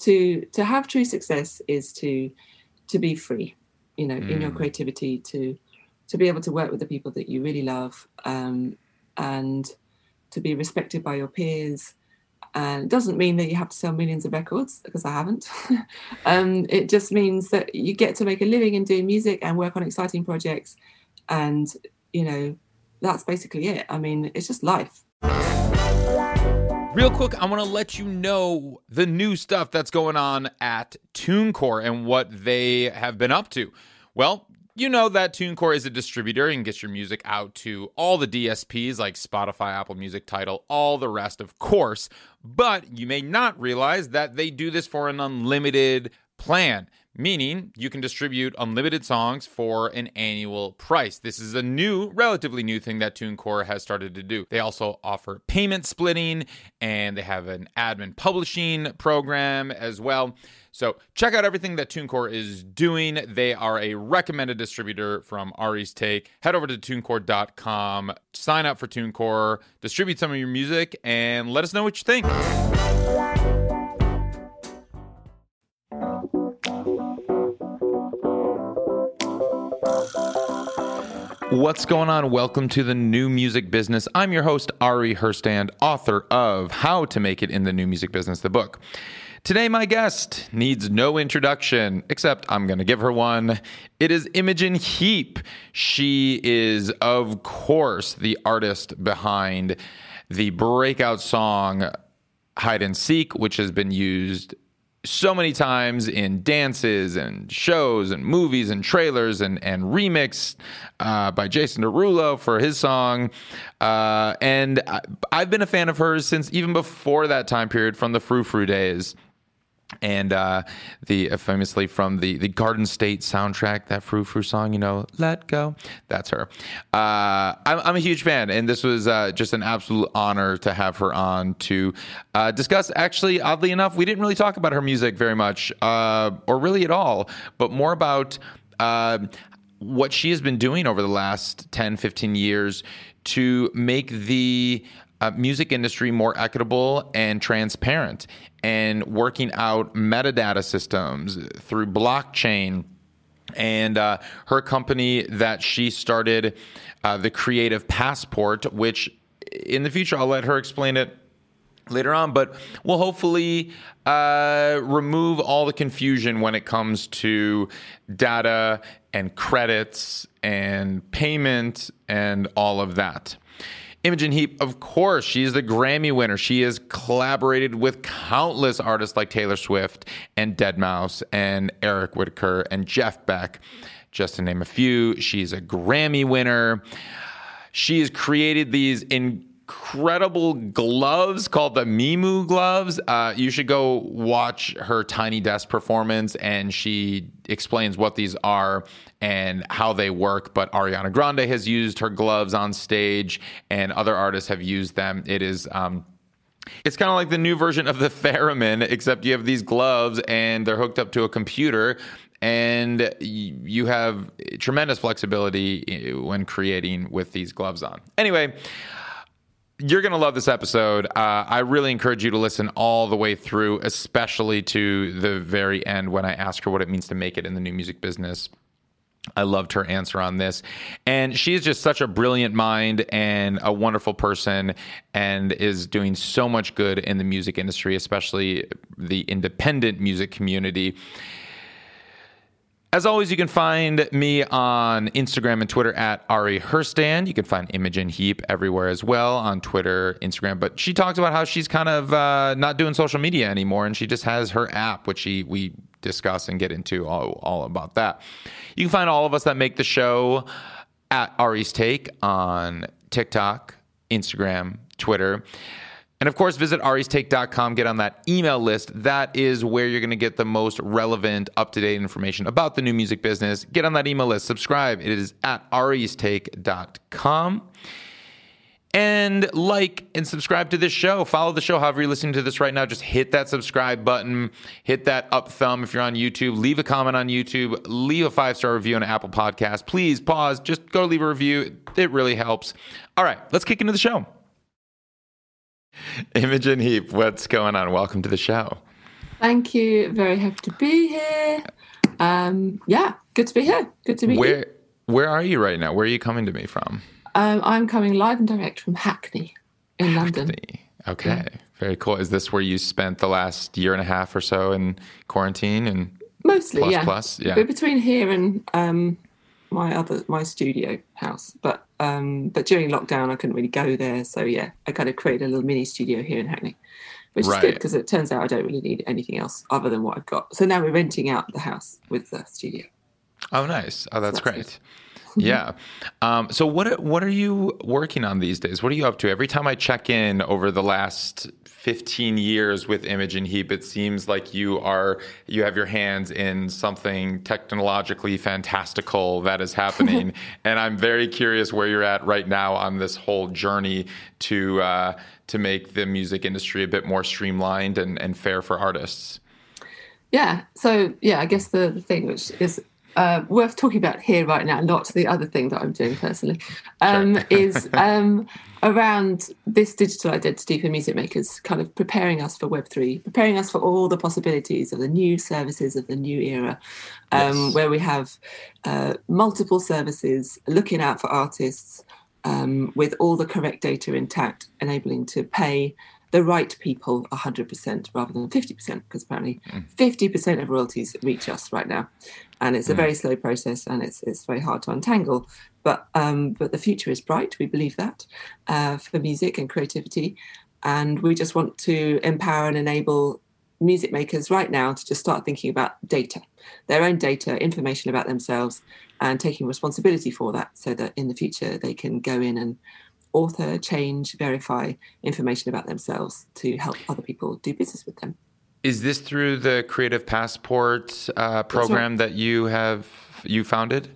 to to have true success is to to be free, you know, mm. in your mm. creativity, to to be able to work with the people that you really love, um, and to be respected by your peers. And it doesn't mean that you have to sell millions of records because I haven't. um, it just means that you get to make a living and do music and work on exciting projects, and you know that's basically it. I mean, it's just life. Real quick, I want to let you know the new stuff that's going on at TuneCore and what they have been up to. Well, you know that TuneCore is a distributor and gets your music out to all the DSPs like Spotify, Apple Music, Tidal, all the rest, of course. But you may not realize that they do this for an unlimited plan meaning you can distribute unlimited songs for an annual price. This is a new, relatively new thing that TuneCore has started to do. They also offer payment splitting and they have an admin publishing program as well. So check out everything that TuneCore is doing. They are a recommended distributor from Ari's Take. Head over to tunecore.com, sign up for TuneCore, distribute some of your music, and let us know what you think. What's going on? Welcome to the new music business. I'm your host, Ari Herstand, author of How to Make It in the New Music Business, the book. Today, my guest needs no introduction, except I'm going to give her one. It is Imogen Heap. She is, of course, the artist behind the breakout song Hide and Seek, which has been used so many times in dances and shows and movies and trailers and and remixed uh, by Jason Derulo for his song. Uh, and I, I've been a fan of hers since even before that time period from the Frou Frou days and uh, the uh, famously from the the Garden State soundtrack, that Frou Frou song, you know, "Let Go," that's her. Uh, I'm, I'm, a huge fan, and this was uh, just an absolute honor to have her on to uh, discuss. Actually, oddly enough, we didn't really talk about her music very much, uh, or really at all, but more about what she has been doing over the last 10, 15 years to make the uh, music industry more equitable and transparent and working out metadata systems through blockchain. And uh, her company that she started uh, the creative passport which in the future i'll let her explain it later on but we'll hopefully uh, remove all the confusion when it comes to data and credits and payment and all of that Imogen Heap, of course, she's the Grammy winner. She has collaborated with countless artists like Taylor Swift and Deadmau5 and Eric Whitacre and Jeff Beck, just to name a few. She's a Grammy winner. She has created these incredible gloves called the MI.MU gloves. Uh, you should go watch her Tiny Desk performance, and she explains what these are and how they work. But Ariana Grande has used her gloves on stage, and other artists have used them. It is. Um, it's kind of like the new version of the Theremin, except you have these gloves and they're hooked up to a computer, and you have tremendous flexibility when creating with these gloves on. Anyway, you're going to love this episode. Uh, I really encourage you to listen all the way through, especially to the very end when I ask her what it means to make it in the new music business. I loved her answer on this. And she's just such a brilliant mind and a wonderful person and is doing so much good in the music industry, especially the independent music community. As always, you can find me on Instagram and Twitter at Ari Herstand. You can find Imogen Heap everywhere as well on Twitter, Instagram. But she talks about how she's kind of uh, not doing social media anymore, and she just has her app, which she we discuss and get into all, all about that. You can find all of us that make the show at Ari's Take on TikTok, Instagram, Twitter. And of course, visit aristake.com, get on that email list. That is where you're going to get the most relevant, up to date information about the new music business. Get on that email list, subscribe. It is at aristake.com. And like and subscribe to this show. Follow the show however you're listening to this right now. Just hit that subscribe button, hit that up thumb if you're on YouTube. Leave a comment on YouTube, leave a five star review on Apple Podcast. Please pause, just go leave a review. It really helps. All right, let's kick into the show. Imogen Heap, what's going on? Welcome to the show. Thank you. Very happy to be here. Um, yeah, good to be here. Good to be where, here. Where are you right now? Where are you coming to me from? Um, I'm coming live and direct from Hackney in Hackney. London. Okay, yeah. very cool. Is this where you spent the last year and a half or so in quarantine and mostly, plus, yeah, plus, yeah. We're between here and um, my other my studio house, but um, but during lockdown I couldn't really go there, so yeah, I kind of created a little mini studio here in Hackney, which right. is good because it turns out I don't really need anything else other than what I've got. So now we're renting out the house with the studio. Oh, nice! Oh, that's, so that's great. Good. Yeah. Um, so what what are you working on these days? What are you up to? Every time I check in over the last 15 years with Imogen Heap, it seems like you are you have your hands in something technologically fantastical that is happening, and I'm very curious where you're at right now on this whole journey to uh, to make the music industry a bit more streamlined and, and fair for artists. Yeah. So yeah, I guess the, the thing which is uh, worth talking about here right now, not the other thing that I'm doing personally, um, sure. is um, around this digital identity for music makers, kind of preparing us for Web3, preparing us for all the possibilities of the new services of the new era, um, yes. where we have uh, multiple services looking out for artists um, with all the correct data intact, enabling to pay the right people 100% rather than 50% because apparently mm. 50% of royalties reach us right now and it's a mm. very slow process and it's it's very hard to untangle but um, but the future is bright we believe that uh, for music and creativity and we just want to empower and enable music makers right now to just start thinking about data their own data information about themselves and taking responsibility for that so that in the future they can go in and author, change, verify information about themselves to help other people do business with them. Is this through the Creative Passport uh, program right. that you have you founded?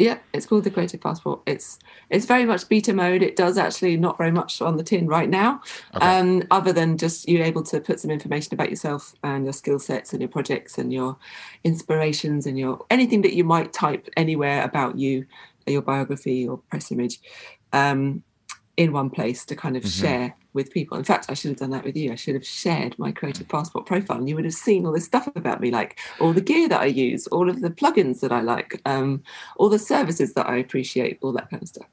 Yeah, it's called the Creative Passport. It's it's very much beta mode. It does actually not very much on the tin right now, okay. um, other than just you're able to put some information about yourself and your skill sets and your projects and your inspirations and your anything that you might type anywhere about you, your biography or press image. Um, in one place to kind of mm-hmm. share with people. In fact, I should have done that with you. I should have shared my creative passport profile and you would have seen all this stuff about me, like all the gear that I use, all of the plugins that I like, um, all the services that I appreciate, all that kind of stuff.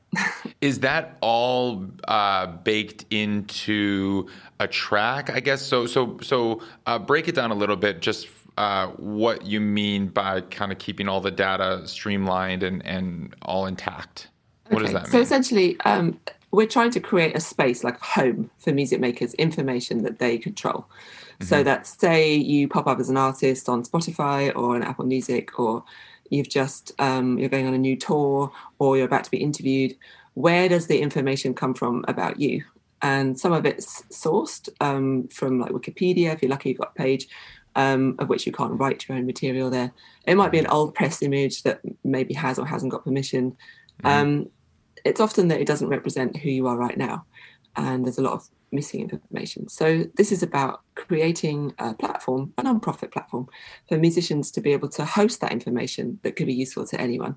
Is that all uh, baked into a track, I guess? So, so, so uh, break it down a little bit, just uh, what you mean by kind of keeping all the data streamlined and, and all intact. What okay. does that mean? So essentially, um, we're trying to create a space like a home for music makers, information that they control. Mm-hmm. So that say you pop up as an artist on Spotify or on Apple Music, or you've just um, you're going on a new tour, or you're about to be interviewed. Where does the information come from about you? And some of it's sourced um, from like Wikipedia. If you're lucky, you've got a page. Um, of which you can't write your own material there. It might be an old press image that maybe has or hasn't got permission. Mm-hmm. Um, it's often that it doesn't represent who you are right now. And there's a lot of missing information. So this is about creating a platform, a non-profit platform, for musicians to be able to host that information that could be useful to anyone.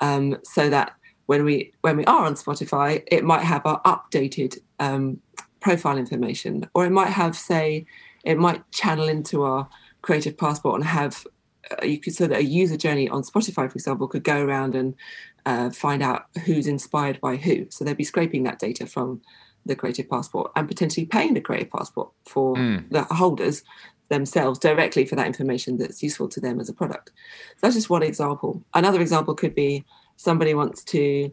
Um, so that when we when we are on Spotify, it might have our updated um, profile information, or it might have, say, it might channel into our creative passport and have you could so that a user journey on Spotify, for example, could go around and uh, find out who's inspired by who. So they'd be scraping that data from the Creative Passport and potentially paying the Creative Passport for mm. the holders themselves directly for that information that's useful to them as a product. So that's just one example. Another example could be somebody wants to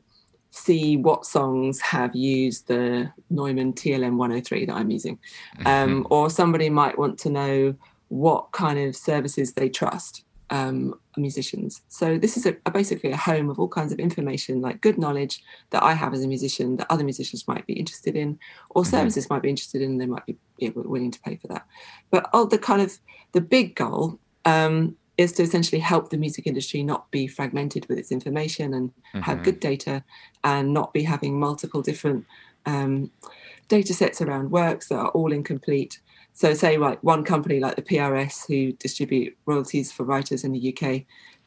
see what songs have used the Neumann TLM 103 that I'm using, mm-hmm. um, or somebody might want to know what kind of services they trust um, musicians. So this is a, a basically a home of all kinds of information, like good knowledge that I have as a musician that other musicians might be interested in, or mm-hmm. services might be interested in. And they might be yeah, willing to pay for that. But oh, the kind of the big goal um, is to essentially help the music industry not be fragmented with its information and mm-hmm. have good data, and not be having multiple different um, data sets around works that are all incomplete so, say like one company like the PRS who distribute royalties for writers in the UK,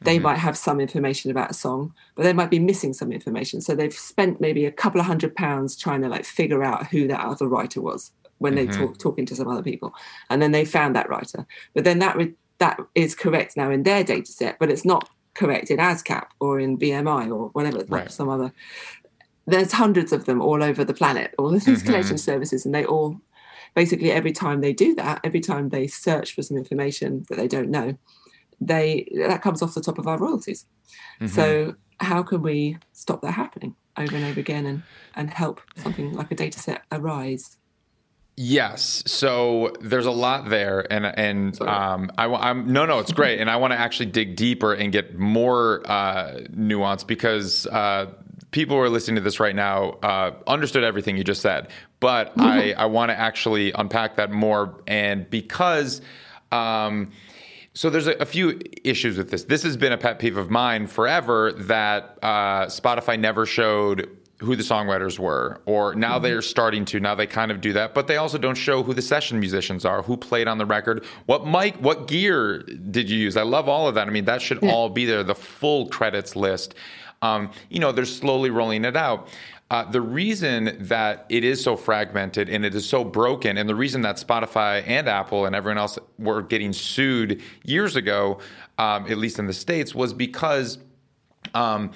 they mm-hmm. might have some information about a song, but they might be missing some information. So they've spent maybe a couple of hundred pounds trying to like figure out who that other writer was when they talk talking to some other people, and then they found that writer. But then that re- that is correct now in their data set, but it's not correct in ASCAP or in BMI or whatever Right. some other. There's hundreds of them all over the planet, all of these collection services, and they all basically every time they do that, every time they search for some information that they don't know, they that comes off the top of our royalties. So how can we stop that happening over and over again and and help something like a data set arise? Yes. So there's a lot there, and and um, I, am no, no, it's great, and I want to actually dig deeper and get more uh, nuance because uh, people who are listening to this right now uh, understood everything you just said, but I I want to actually unpack that more, and because. Um, so there's a, a few issues with this. This has been a pet peeve of mine forever that uh, Spotify never showed who the songwriters were, or now they're starting to. Now they kind of do that, but they also don't show who the session musicians are, who played on the record, what mic, what gear did you use. I love all of that. I mean, that should all be there. The full credits list. Um, you know, they're slowly rolling it out. Uh, the reason that it is so fragmented and it is so broken, and the reason that Spotify and Apple and everyone else were getting sued years ago, um, at least in the States, was because um,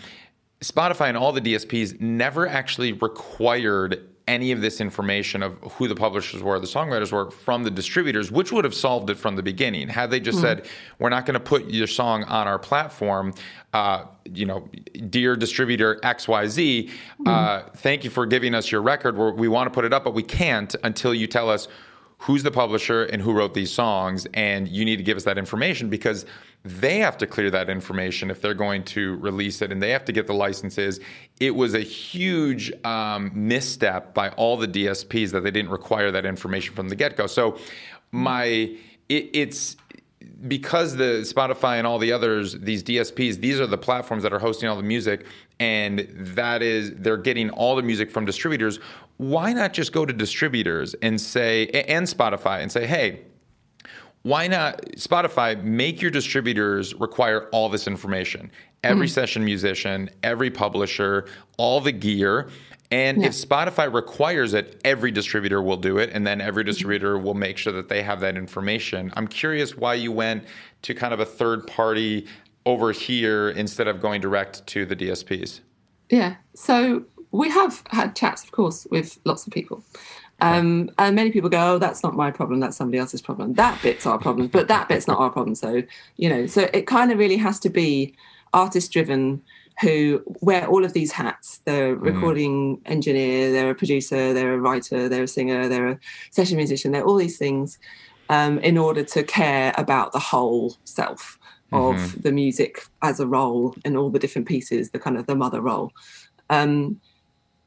Spotify and all the DSPs never actually required any of this information of who the publishers were, the songwriters were from the distributors, which would have solved it from the beginning. Had they just said, "We're not going to put your song on our platform," uh, you know, dear distributor X Y Z, uh, thank you for giving us your record. We're, we want to put it up, but we can't until you tell us who's the publisher and who wrote these songs and you need to give us that information because they have to clear that information if they're going to release it and they have to get the licenses it was a huge um, misstep by all the dsps that they didn't require that information from the get-go so my it, it's because the Spotify and all the others, these DSPs, these are the platforms that are hosting all the music, and that is they're getting all the music from distributors. Why not just go to distributors and say and Spotify and say, hey, why not Spotify make your distributors require all this information? Every mm-hmm. session musician, every publisher, all the gear. And if Spotify requires it, every distributor will do it. And then every mm-hmm. distributor will make sure that they have that information. I'm curious why you went to kind of a third party over here instead of going direct to the DSPs. Yeah. So we have had chats, of course, with lots of people. Um, and many people go, oh, that's not my problem. That's somebody else's problem. That bit's our problem, but that bit's not our problem. So, you know, so it kind of really has to be artist driven who wear all of these hats. They're a recording engineer, they're a producer, they're a writer, they're a singer, they're a session musician, they're all these things um, in order to care about the whole self of the music as a role and all the different pieces, the kind of the mother role. Um,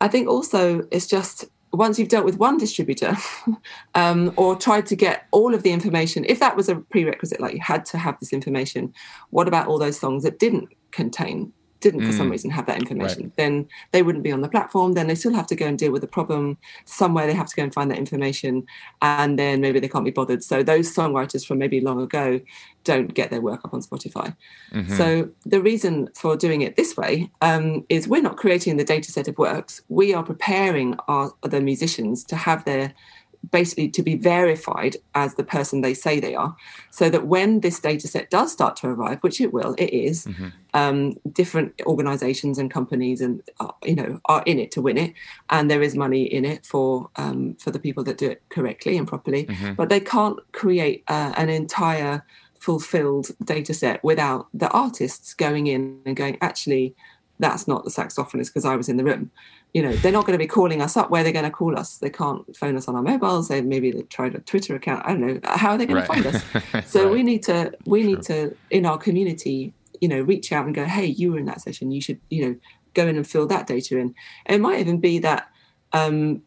I think also it's just once you've dealt with one distributor um, or tried to get all of the information, if that was a prerequisite, like you had to have this information, what about all those songs that didn't contain, didn't for some reason have that information? Then they wouldn't be on the platform. Then they still have to go and deal with the problem somewhere. They have to go and find that information, and then maybe they can't be bothered. So those songwriters from maybe long ago don't get their work up on Spotify. So the reason for doing it this way um, is we're not creating the data set of works. We are preparing our the musicians to have their basically to be verified as the person they say they are so that when this data set does start to arrive which it will it is, um, different organizations and companies and uh, you know are in it to win it and there is money in it for um, for the people that do it correctly and properly. But they can't create uh, an entire fulfilled data set without the artists going in and going actually that's not the saxophonist because I was in the room. You know, they're not going to be calling us up. Where they're going to call us? They can't phone us on our mobiles. They maybe they tried a Twitter account. I don't know. How are they going Right. to find us? So Right. we need to we need to in our community, you know, reach out and go, hey, you were in that session. You should, you know, go in and fill that data in. It might even be that. Um,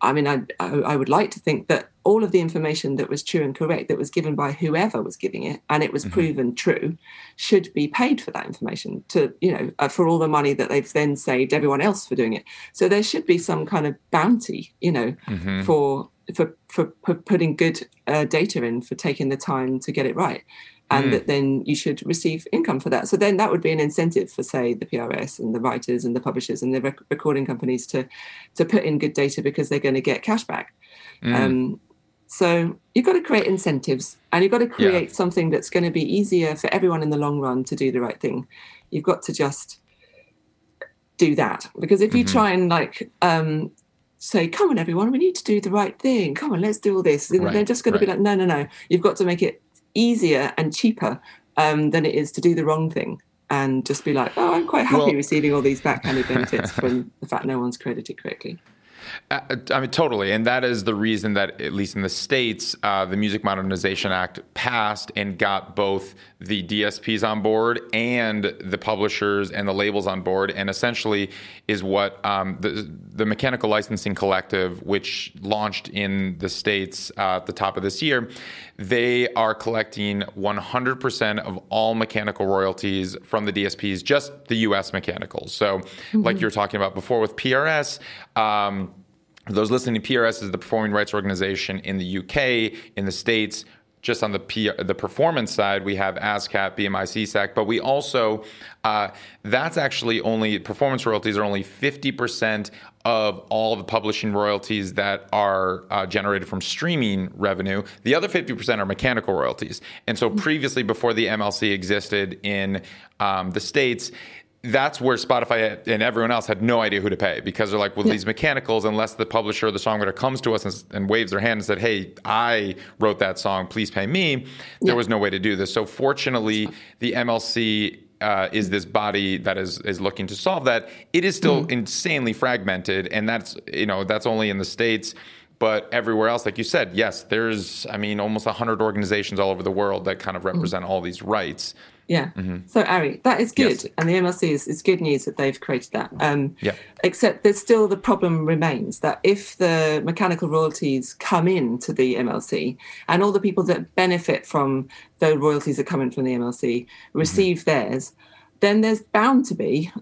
I mean, I, I would like to think that all of the information that was true and correct that was given by whoever was giving it, and it was proven true, should be paid for that information to you know uh, for all the money that they've then saved everyone else for doing it. So there should be some kind of bounty, you know, for for for, for putting good uh, data in for taking the time to get it right. And that then you should receive income for that. So then that would be an incentive for, say, the PRS and the writers and the publishers and the rec- recording companies to to put in good data because they're going to get cash back. Mm. Um, so you've got to create incentives and you've got to create yeah. something that's going to be easier for everyone in the long run to do the right thing. You've got to just do that because if you mm-hmm. try and like um, say, "Come on, everyone, we need to do the right thing. Come on, let's do all this," right. they're just going right. to be like, "No, no, no. You've got to make it easier and cheaper um, than it is to do the wrong thing." And just be like, oh, I'm quite happy well, receiving all these backhanded benefits from the fact no one's credited correctly. Uh, I mean, totally. And that is the reason that, at least in the States, uh, the Music Modernization Act passed and got both the DSPs on board and the publishers and the labels on board. And essentially is what um, the, the Mechanical Licensing Collective, which launched in the States uh, at the top of this year, they are collecting 100% of all mechanical royalties from the DSPs, just the US mechanicals. So, mm-hmm. like you were talking about before with PRS, um, those listening to PRS is the Performing Rights Organization in the UK, in the States. Just on the P- the performance side, we have ASCAP, BMI, SESAC, but we also uh, that's actually only performance royalties are only fifty percent of all the publishing royalties that are uh, generated from streaming revenue. The other 50% are mechanical royalties. And so previously, before the MLC existed in um, the States, that's where Spotify and everyone else had no idea who to pay because they're like, well, yeah. these mechanicals, unless the publisher or the songwriter comes to us and, and, waves their hand and said, hey, I wrote that song, please pay me, yeah. there was no way to do this. So fortunately, the MLC uh, is this body that is is looking to solve that. It is still mm. insanely fragmented, and that's you know that's only in the states. But everywhere else, like you said, yes, there's I mean almost hundred organizations all over the world that kind of mm. represent mm. all these rights. Yeah. Mm-hmm. So Ari, that is good, yes. and the MLC is, is good news that they've created that. Um, yeah. Except there's still the problem remains that if the mechanical royalties come in to the MLC, and all the people that benefit from the royalties that come in from the MLC receive mm-hmm. theirs, then there's bound to be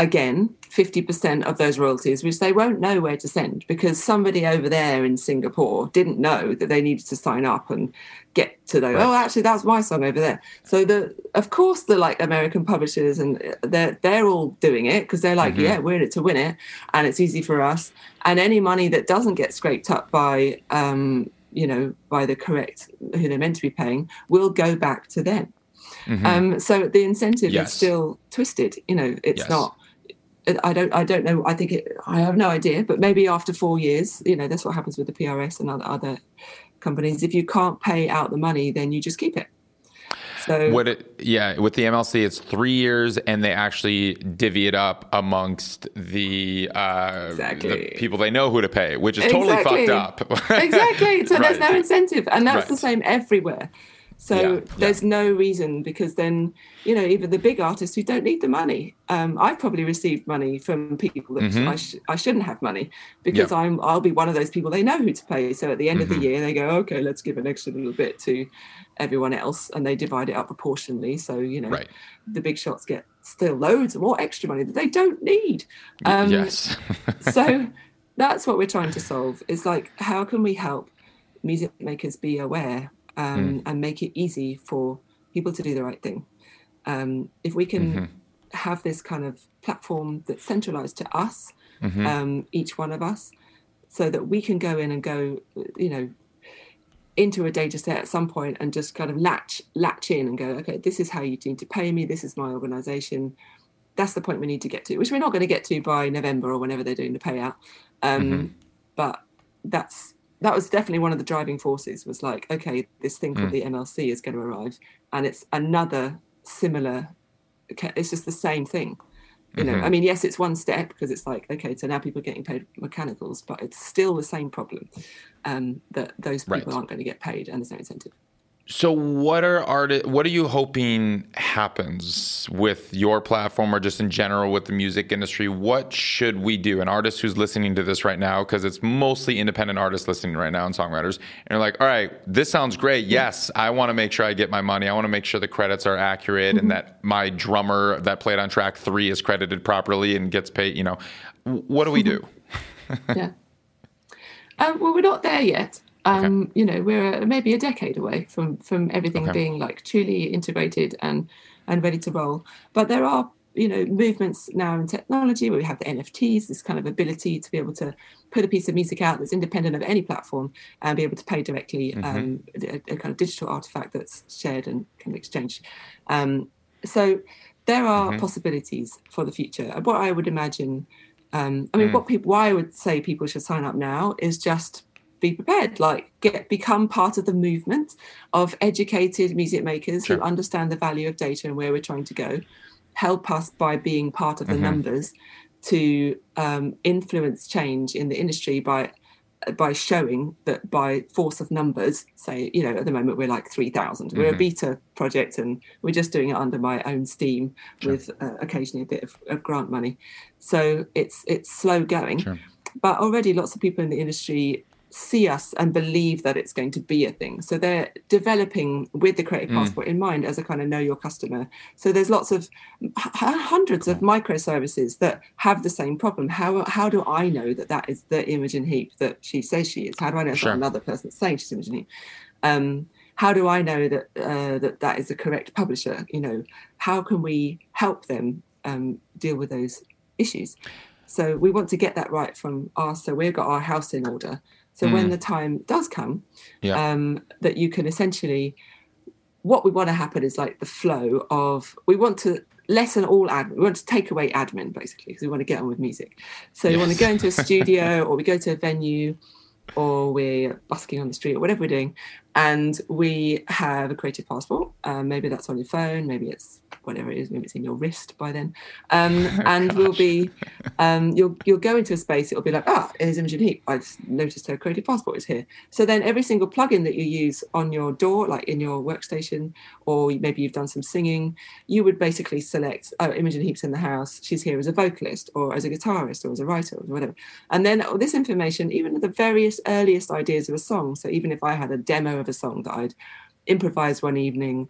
again 50% of those royalties, which they won't know where to send because somebody over there in Singapore didn't know that they needed to sign up and get to know, right. oh, actually, that's my song over there. So the, of course, the like American publishers and they're they're all doing it because they're like, mm-hmm. yeah, we're in it to win it, and it's easy for us. And any money that doesn't get scraped up by, um, you know, by the correct who they're meant to be paying, will go back to them. Mm-hmm. Um, so the incentive yes. is still twisted. You know, it's yes. not I don't I don't know. I think it, I have no idea, but maybe after four years, you know, that's what happens with the PRS and other other companies. If you can't pay out the money, then you just keep it. So what it yeah, with the MLC it's 3 years and they actually divvy it up amongst the uh exactly. the people they know who to pay, which is totally exactly. fucked up. exactly. So right. there's no incentive and that's right. the same everywhere. So yeah, there's yeah. no reason because then, you know, even the big artists who don't need the money. Um, I've probably received money from people that mm-hmm. I, sh- I shouldn't have money because I'm I'll be one of those people they know who to pay. So at the end mm-hmm. of the mm-hmm. year they go, okay, let's give an extra little bit to everyone else, and they divide it up proportionally. So you know, right. the big shots get still loads more extra money that they don't need. Um, yes. so that's what we're trying to solve. Is like how can we help music makers be aware um, mm. and make it easy for people to do the right thing. Um, if we can mm-hmm. have this kind of platform that's centralized to us, mm-hmm. um, each one of us, so that we can go in and go, you know, into a data set at some point and just kind of latch latch in and go, okay, this is how you need to pay me. This is my organization. That's the point we need to get to, which we're not going to get to by November or whenever they're doing the payout. Um, mm-hmm. But that's that was definitely one of the driving forces was like okay this thing called mm. the mlc is going to arrive and it's another similar it's just the same thing you know mm-hmm. i mean yes it's one step because it's like okay so now people are getting paid mechanicals but it's still the same problem um, that those people right. aren't going to get paid and there's no incentive so what are arti- what are you hoping happens with your platform or just in general with the music industry? What should we do? An artist who's listening to this right now, because it's mostly independent artists listening right now and songwriters, and they're like, all right, this sounds great. Yes, I want to make sure I get my money. I want to make sure the credits are accurate mm-hmm. and that my drummer that played on track three is credited properly and gets paid. You know, what do we do? yeah. Um, well, we're not there yet. Um, okay. You know, we're maybe a decade away from from everything okay. being like truly integrated and and ready to roll. But there are you know movements now in technology where we have the nfts this kind of ability to be able to put a piece of music out that's independent of any platform and be able to pay directly mm-hmm. um, a, a, kind of digital artifact that's shared and can be exchanged um, so there are mm-hmm. possibilities for the future what i would imagine um, i mean mm. what people why i would say people should sign up now is just be prepared like get become part of the movement of educated music makers sure. who understand the value of data and where we're trying to go help us by being part of the mm-hmm. numbers to um, influence change in the industry by by showing that by force of numbers say you know at the moment we're like 3000 mm-hmm. we're a mm-hmm. beta project and we're just doing it under my own steam sure. with uh, occasionally a bit of, of, grant money so it's it's slow going sure. but already lots of people in the industry see us and believe that it's going to be a thing. So they're developing with the Creative mm. Passport in mind as a kind of know your customer. So there's lots of hundreds of microservices that have the same problem. How how do I know that that is the Imogen Heap that she says she is? How do I know sure. not another person saying she's Imogen Heap? Um, how do I know that uh, that that is the correct publisher? You know, how can we help them um, deal with those issues? So we want to get that right from us. So we've got our house in order so mm. when the time does come, yeah. um, that you can essentially, what we want to happen is like the flow of, we want to lessen all admin. We want to take away admin basically because we want to get on with music. So yes. we want to go into a studio or we go to a venue or we're busking on the street or whatever we're doing and we have a creative passport. Um, maybe that's on your phone, maybe it's whatever it is, maybe it's in your wrist by then. Um, oh, and we'll be, um, you'll you'll go into a space. It'll be like, ah, here's Imogen Heap. I've noticed her creative passport is here. So then every single plugin that you use on your DAW, like in your workstation, or maybe you've done some singing, you would basically select, oh, Imogen Heap's in the house. She's here as a vocalist, or as a guitarist, or as a writer, or whatever. And then this information, even the various earliest ideas of a song. So even if I had a demo of a song that I'd improvised one evening,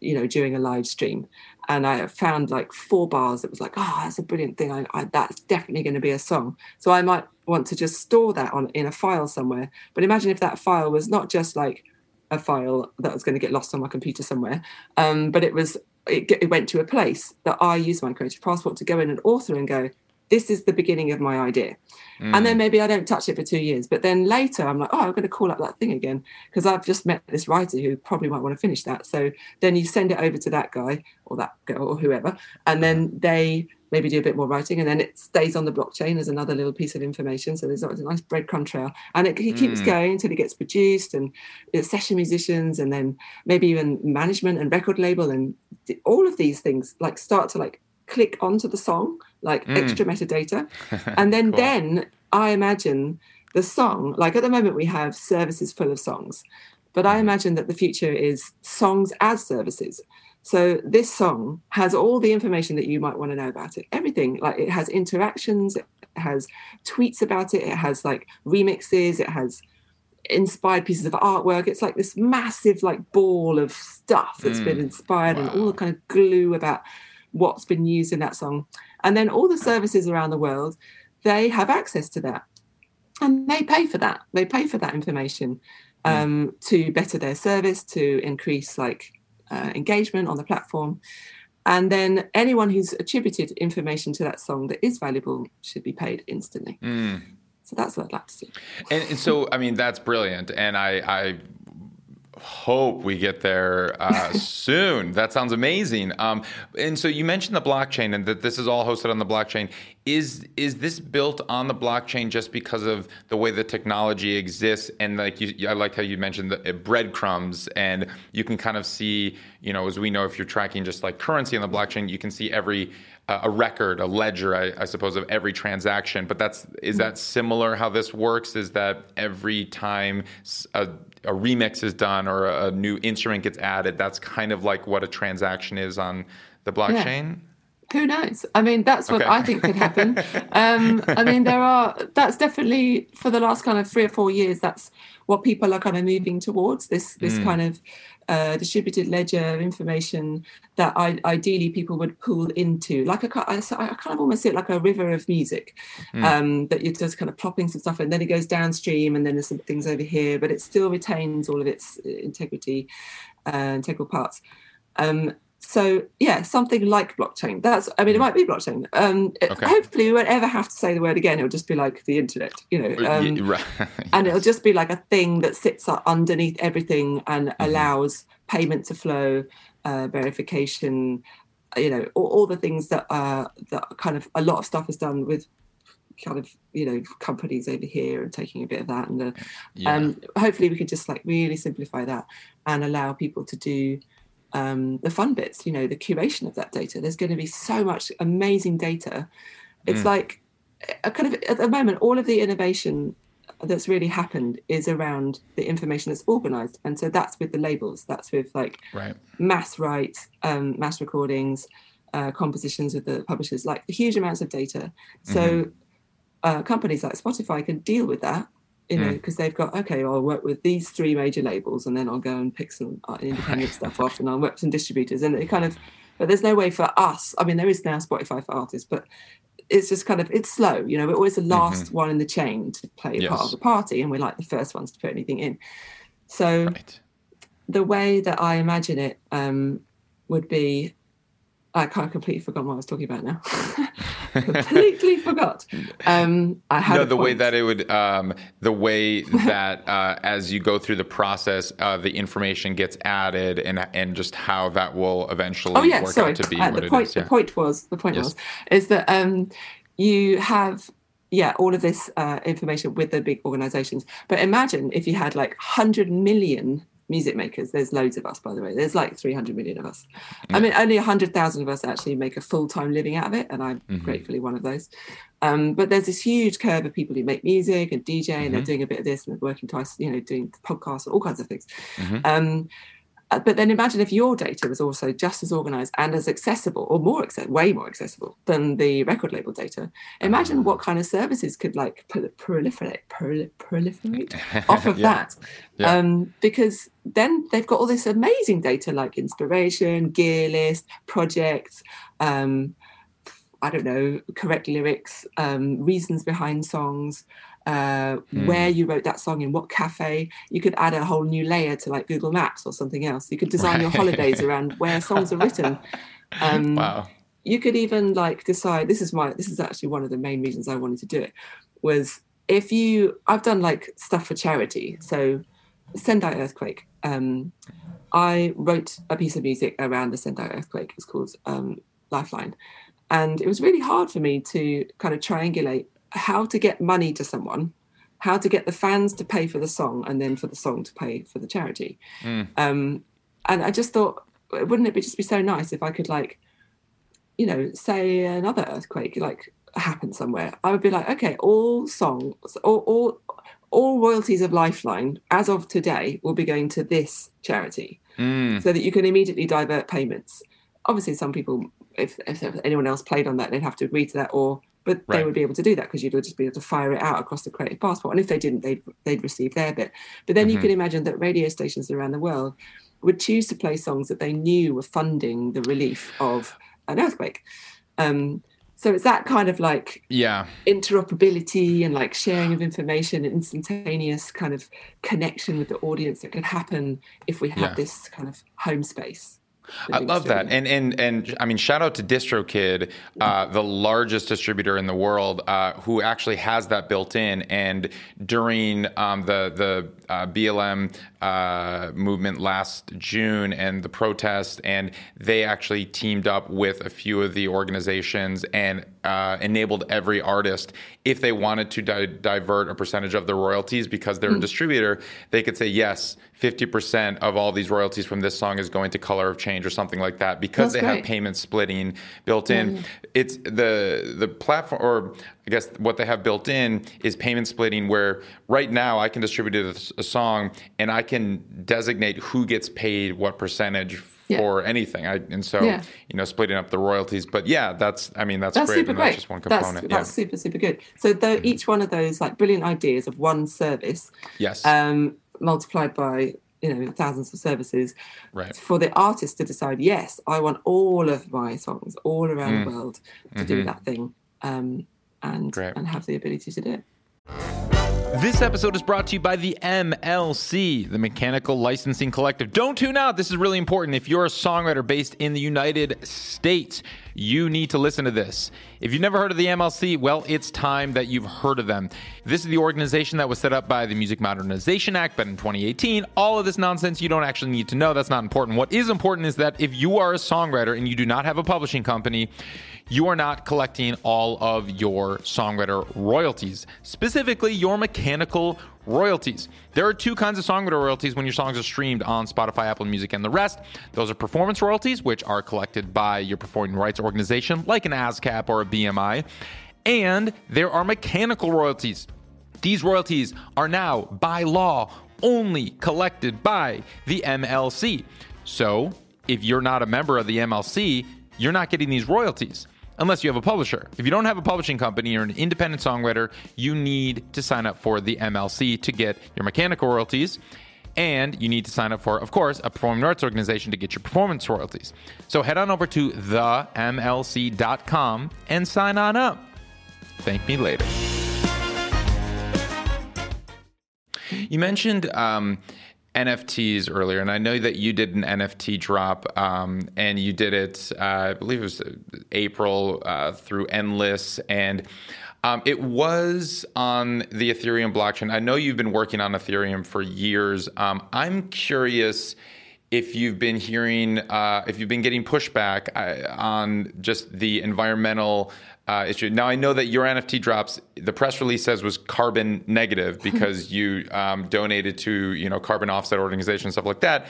you know, during a live stream. And I found like four bars that was like, oh, that's a brilliant thing. I, I, that's definitely going to be a song. So I might want to just store that on in a file somewhere. But imagine if that file was not just like a file that was going to get lost on my computer somewhere, um, but it was it, it went to a place that I use my creative passport to go in and author and go, this is the beginning of my idea. Mm. And then mm. maybe I don't touch it for two years. But then later I'm like, oh, I'm going to call up that thing again because I've just met this writer who probably might want to finish that. So then you send it over to that guy or that girl or whoever. And then they maybe do a bit more writing and then it stays on the blockchain as another little piece of information. So there's always a nice breadcrumb trail. And it, it keeps mm. going until it gets produced and it's session musicians and then maybe even management and record label and all of these things like start to like click onto the song, like mm. extra metadata. And then cool. then I imagine the song, like at the moment we have services full of songs, but I mm. imagine that the future is songs as services. So this song has all the information that you might want to know about it. Everything, like it has interactions, it has tweets about it, it has like remixes, it has inspired pieces of artwork. It's like this massive like ball of stuff that's mm. been inspired wow. and all the kind of glue about what's been used in that song. And then all the services around the world, they have access to that. And they pay for that. They pay for that information hmm. um, to better their service, to increase like uh, engagement on the platform. And then anyone who's attributed information to that song that is valuable should be paid instantly. Mm. So that's what I'd like to see. And, and, so, I mean, that's brilliant. And I, I hope we get there uh, soon. That sounds amazing. Um, and so you mentioned the blockchain and that this is all hosted on the blockchain. Is is this built on the blockchain just because of the way the technology exists? And like you, I like how you mentioned the uh, breadcrumbs, and you can kind of see, you know, as we know, if you're tracking just like currency on the blockchain, you can see every a record, a ledger, I, I, suppose, of every transaction. But that's is that similar? How this works is that every time a a remix is done or a, new instrument gets added, that's kind of like what a transaction is on the blockchain. Yeah. Who knows? I mean, that's what okay. I think could happen. um, I mean, there are, that's definitely for the last kind of three or four years, that's what people are kind of moving towards this, this mm. kind of uh, distributed ledger information that I, ideally people would pull into, like a, I, I kind of almost see it like a river of music, mm. um, that you're just kind of plopping some stuff and then it goes downstream and then there's some things over here, but it still retains all of its uh, integrity, uh, integral parts. Um, so yeah, something like blockchain. That's I mean, it might be blockchain. Um, okay. Hopefully, we won't ever have to say the word again. It'll just be like the internet, you know, um, yes. and it'll just be like a thing that sits underneath everything and mm-hmm. allows payment to flow, uh, verification, you know, all, all the things that uh, that kind of a lot of stuff is done with kind of you know companies over here and taking a bit of that and uh, yeah. um, hopefully we can just like really simplify that and allow people to do um, the fun bits, you know, the curation of that data. There's going to be so much amazing data. It's mm. like a kind of at the moment, all of the innovation that's really happened is around the information that's organized. And so that's with the labels, that's with like right. mass rights, um, mass recordings, uh, compositions with the publishers, like huge amounts of data. So mm-hmm. uh, companies like Spotify can deal with that you know, because mm. they've got okay, well, I'll work with these three major labels, and then I'll go and pick some uh, independent stuff off, and I'll work with some distributors, and it kind of. But there's no way for us. I mean, there is now Spotify for artists, but it's just kind of it's slow. You know, we're always the last mm-hmm. one in the chain to play yes. part of the party, and we're like the first ones to put anything in. So, right. the way that I imagine it um, would be I can't completely forgot what I was talking about now. completely forgot. Um, I had no the point. way that it would, um, the way that uh, as you go through the process, uh, the information gets added, and and just how that will eventually oh, yeah, work sorry. out to be. Uh, the point, yeah. the point was, the point yes. was, is that um, you have yeah all of this uh, information with the big organizations but imagine if you had like 100 million music makers. There's loads of us, by the way. There's like 300 million of us. Yeah. I mean, only 100,000 of us actually make a full time living out of it, and I'm mm-hmm. gratefully one of those. Um, but there's this huge curve of people who make music and DJ, and mm-hmm. they're doing a bit of this and they're working twice, you know, doing podcasts and all kinds of things. Mm-hmm. Um, but then imagine if your data was also just as organized and as accessible or more way more accessible than the record label data. Imagine what kind of services could like proliferate, proliferate off of yeah. that. Yeah. Um, because then they've got all this amazing data like inspiration, gear list, projects, um, I don't know, correct lyrics, um, reasons behind songs uh, mm. where you wrote that song in what cafe. You could add a whole new layer to like Google Maps or something else. You could design right. your holidays around where songs are written. Um, wow. You could even like decide. This is my. This is actually one of the main reasons I wanted to do it. Was if you. I've done like stuff for charity. So Sendai earthquake. Um, I wrote a piece of music around the Sendai earthquake. It's called um, Lifeline, and it was really hard for me to kind of triangulate how to get money to someone, how to get the fans to pay for the song, and then for the song to pay for the charity. Mm. Um, and I just thought, wouldn't it be just be so nice if I could like, you know, say another earthquake like happened somewhere? I would be like, okay, all songs, all, all all royalties of Lifeline as of today will be going to this charity, mm. so that you can immediately divert payments. Obviously, some people, if, if anyone else played on that, they'd have to agree to that, or but right. they would be able to do that because you'd just be able to fire it out across the creative passport. And if they didn't, they'd they'd receive their bit. But then mm-hmm. you can imagine that radio stations around the world would choose to play songs that they knew were funding the relief of an earthquake. Um, so it's that kind of like yeah interoperability and like sharing of information, instantaneous kind of connection with the audience that could happen if we had yeah. this kind of home space. I love that, and and and I mean, shout out to DistroKid, uh, the largest distributor in the world, uh, who actually has that built in. And during um, the the uh, BLM uh, movement last June and the protest, and they actually teamed up with a few of the organizations and uh, enabled every artist, if they wanted to di- divert a percentage of their royalties because they're mm. a distributor, they could say yes, fifty percent of all these royalties from this song is going to Color of Change or something like that because That's they great. have payment splitting built in. Mm. It's the the platform or I guess what they have built in is payment splitting, where right now I can distribute a, song and I can designate who gets paid what percentage yeah. for anything. I, and so, yeah. you know, splitting up the royalties. But yeah, that's, I mean, that's, that's great. Super great. That's just one component. That's, yeah. that's super, super good. So though mm-hmm. each one of those like brilliant ideas of one service, yes, um, multiplied by you know thousands of services right. for the artist to decide yes i want all of my songs all around mm. the world to mm-hmm. do that thing um, and Great. and have the ability to do it. This episode is brought to you by the MLC, the Mechanical Licensing Collective. Don't tune out. This is really important. If you're a songwriter based in the United States, you need to listen to this. If you've never heard of the MLC, well, it's time that you've heard of them. This is the organization that was set up by the Music Modernization Act, but in 2018, all of this nonsense you don't actually need to know. That's not important. What is important is that if you are a songwriter and you do not have a publishing company, you are not collecting all of your songwriter royalties, specifically your mechanical royalties. There are two kinds of songwriter royalties when your songs are streamed on Spotify, Apple Music, and the rest. Those are performance royalties, which are collected by your performing rights organization, like an ASCAP or a BMI. And there are mechanical royalties. These royalties are now, by law, only collected by the MLC. So, if you're not a member of the MLC, you're not getting these royalties unless you have a publisher. If you don't have a publishing company, you're an independent songwriter, you need to sign up for the MLC to get your mechanical royalties. And you need to sign up for, of course, a performing arts organization to get your performance royalties. So head on over to themlc.com and sign on up. Thank me later. You mentioned um, NFTs earlier, and I know that you did an NFT drop, um, and you did it, uh, I believe it was April uh, through Endlesss, and um, it was on the Ethereum blockchain. I know you've been working on Ethereum for years. Um, I'm curious if you've been hearing, uh, if you've been getting pushback uh, on just the environmental uh, issue. Now I know that your NFT drops. The press release says was carbon negative because you um, donated to you know carbon offset organizations stuff like that.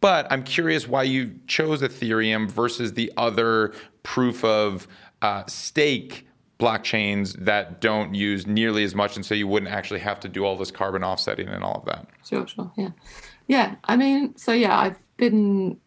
But I'm curious why you chose Ethereum versus the other proof of uh, stake blockchains that don't use nearly as much, and so you wouldn't actually have to do all this carbon offsetting and all of that. Sure, sure, yeah, yeah. I mean, so yeah, I've been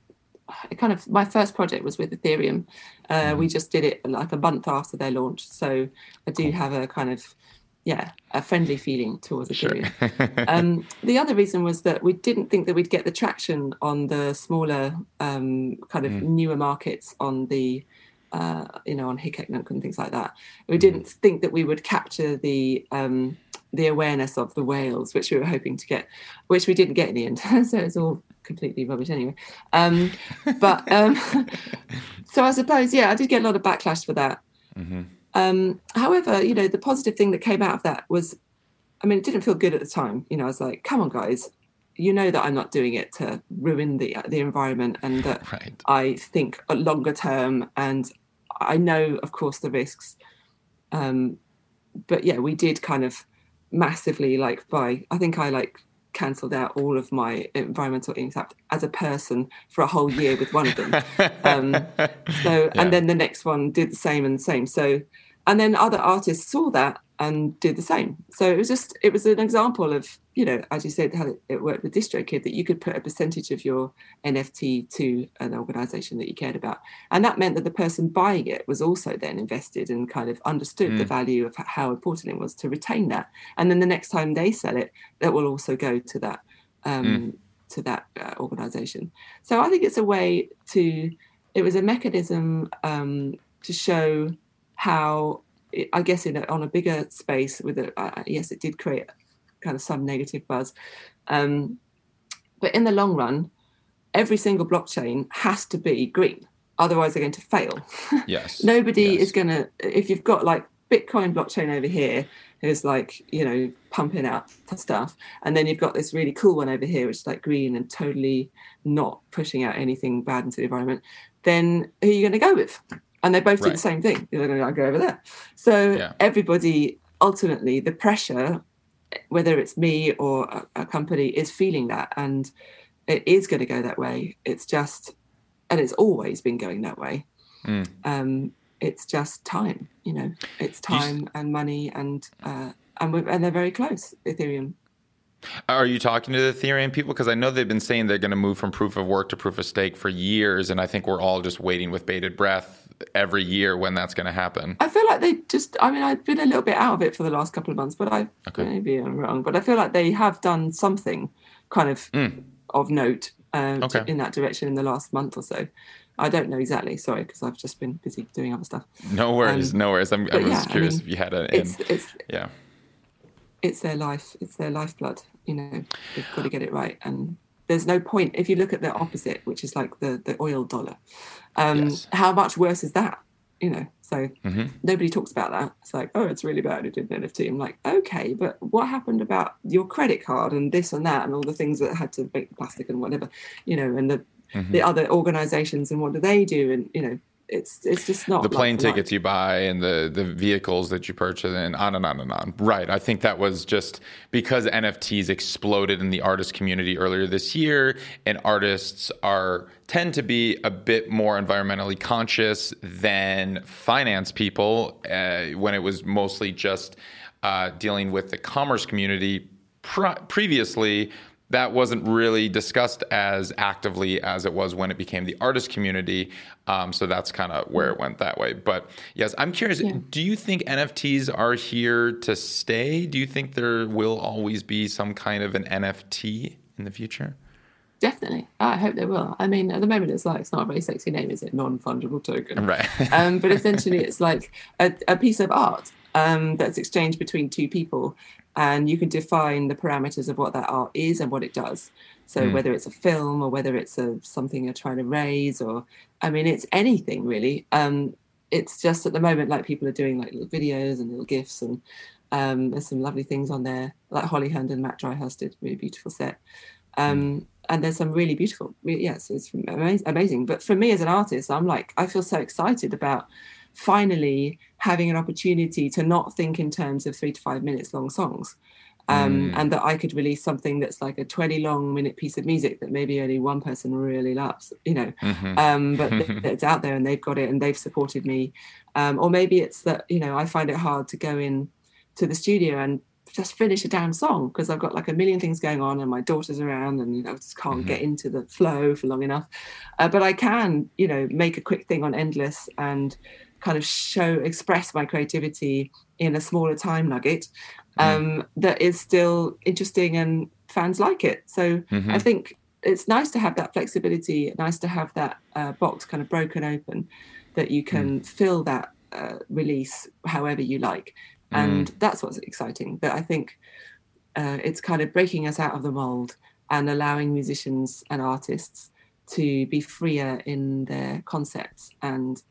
kind of my first project was with Ethereum. Uh, mm-hmm. We just did it like a month after their launch, so I do have a kind of yeah a friendly feeling towards Ethereum. Sure. um, the other reason was that we didn't think that we'd get the traction on the smaller um, kind of mm. newer markets on the uh, you know on Hic-et-Nunc and things like that. We mm-hmm. didn't think that we would capture the um, the awareness of the whales, which we were hoping to get, which we didn't get in the end. so it's all completely rubbish anyway. Um, but um, so I suppose, yeah, I did get a lot of backlash for that. Mm-hmm. Um, however, you know, the positive thing that came out of that was, I mean, it didn't feel good at the time. You know, I was like, come on, guys, you know that I'm not doing it to ruin the the environment, and that right. I think a longer term, and I know, of course, the risks. Um, but yeah, we did kind of massively like by I think I like cancelled out all of my environmental impact as a person for a whole year with one of them. um, so yeah. and then the next one did the same and the same. So and then other artists saw that and did the same. So it was just it was an example of you know as you said how it worked with DistroKid that you could put a percentage of your NFT to an organization that you cared about, and that meant that the person buying it was also then invested and kind of understood mm. the value of how important it was to retain that, and then the next time they sell it, that will also go to that. Um, mm. To that uh, organization, so I think it's a way to. It was a mechanism um, to show how I guess in a, on a bigger space with a uh, yes, it did create kind of some negative buzz, um, but in the long run, every single blockchain has to be green, otherwise they're going to fail. Yes. Nobody yes. is going to if you've got like Bitcoin blockchain over here who's like you know pumping out stuff, and then you've got this really cool one over here which is like green and totally not pushing out anything bad into the environment. Then who are you going to go with? And they both right. do the same thing. They're going to go over there. So yeah. everybody, ultimately, the pressure, whether it's me or a, a, company, is feeling that, and it is going to go that way. It's just, and it's always been going that way. Mm. Um, it's just time, you know. It's time and money, and uh, and and they're very close. Ethereum. Are you talking to the Ethereum people? Because I know they've been saying they're going to move from proof of work to proof of stake for years, and I think we're all just waiting with bated breath every year when that's going to happen. I feel like they just, I mean, I've been a little bit out of it for the last couple of months, but I okay. maybe I'm wrong, but I feel like they have done something kind of mm. of note uh, okay. in that direction in the last month or so. I don't know exactly, sorry, because I've just been busy doing other stuff. No worries, um, no worries. I'm, I was yeah, curious I mean, if you had a, it's, it's, yeah. it's their life, it's their lifeblood. You know, they've got to get it right. And there's no point if you look at the opposite, which is like the the oil dollar. Um, yes. How much worse is that? You know, so mm-hmm. nobody talks about that. It's like, oh, it's really bad. It did an NFT. I'm like, okay, but what happened about your credit card and this and that and all the things that had to make plastic and whatever, you know, and the mm-hmm. the other organizations and what do they do? And you know, it's it's just not the plane tickets you buy and the the vehicles that you purchase and on and on and on. Right. I think that was just because NFTs exploded in the artist community earlier this year, and artists are tend to be a bit more environmentally conscious than finance people uh, when it was mostly just uh, dealing with the commerce community. previously, that wasn't really discussed as actively as it was when it became the artist community. Um, so that's kind of where it went that way. But yes, I'm curious. Yeah. Do you think NFTs are here to stay? Do you think there will always be some kind of an NFT in the future? Definitely, I hope they will. I mean, at the moment, it's like it's not a very sexy name, is it? Non-fungible token, right? um, but essentially, it's like a, a piece of art um, that's exchanged between two people, and you can define the parameters of what that art is and what it does. So mm. whether it's a film or whether it's a something you're trying to raise, or I mean, it's anything really. Um, it's just at the moment like people are doing like little videos and little gifs, and um, there's some lovely things on there. Like Holly Herndon and Mat Dryhurst did really beautiful set. Um, mm. And there's some really beautiful, yes, it's amazing. But for me as an artist, I'm like, I feel so excited about finally having an opportunity to not think in terms of three to five minutes long songs. Um, mm. And that I could release something that's like a 20 long minute piece of music that maybe only one person really loves, you know, mm-hmm. um, but it's out there and they've got it and they've supported me. Um, or maybe it's that, you know, I find it hard to go in to the studio and just finish a damn song because I've got like a million things going on and my daughter's around and you know just can't mm-hmm. get into the flow for long enough. Uh, but I can, you know, make a quick thing on Endlesss and kind of show express my creativity in a smaller time nugget mm. um, mm. that is still interesting and fans like it. So mm-hmm. I think it's nice to have that flexibility, nice to have that uh, box kind of broken open that you can mm. fill that uh, release however you like. And mm. that's what's exciting. But I think uh, it's kind of breaking us out of the mold and allowing musicians and artists to be freer in their concepts and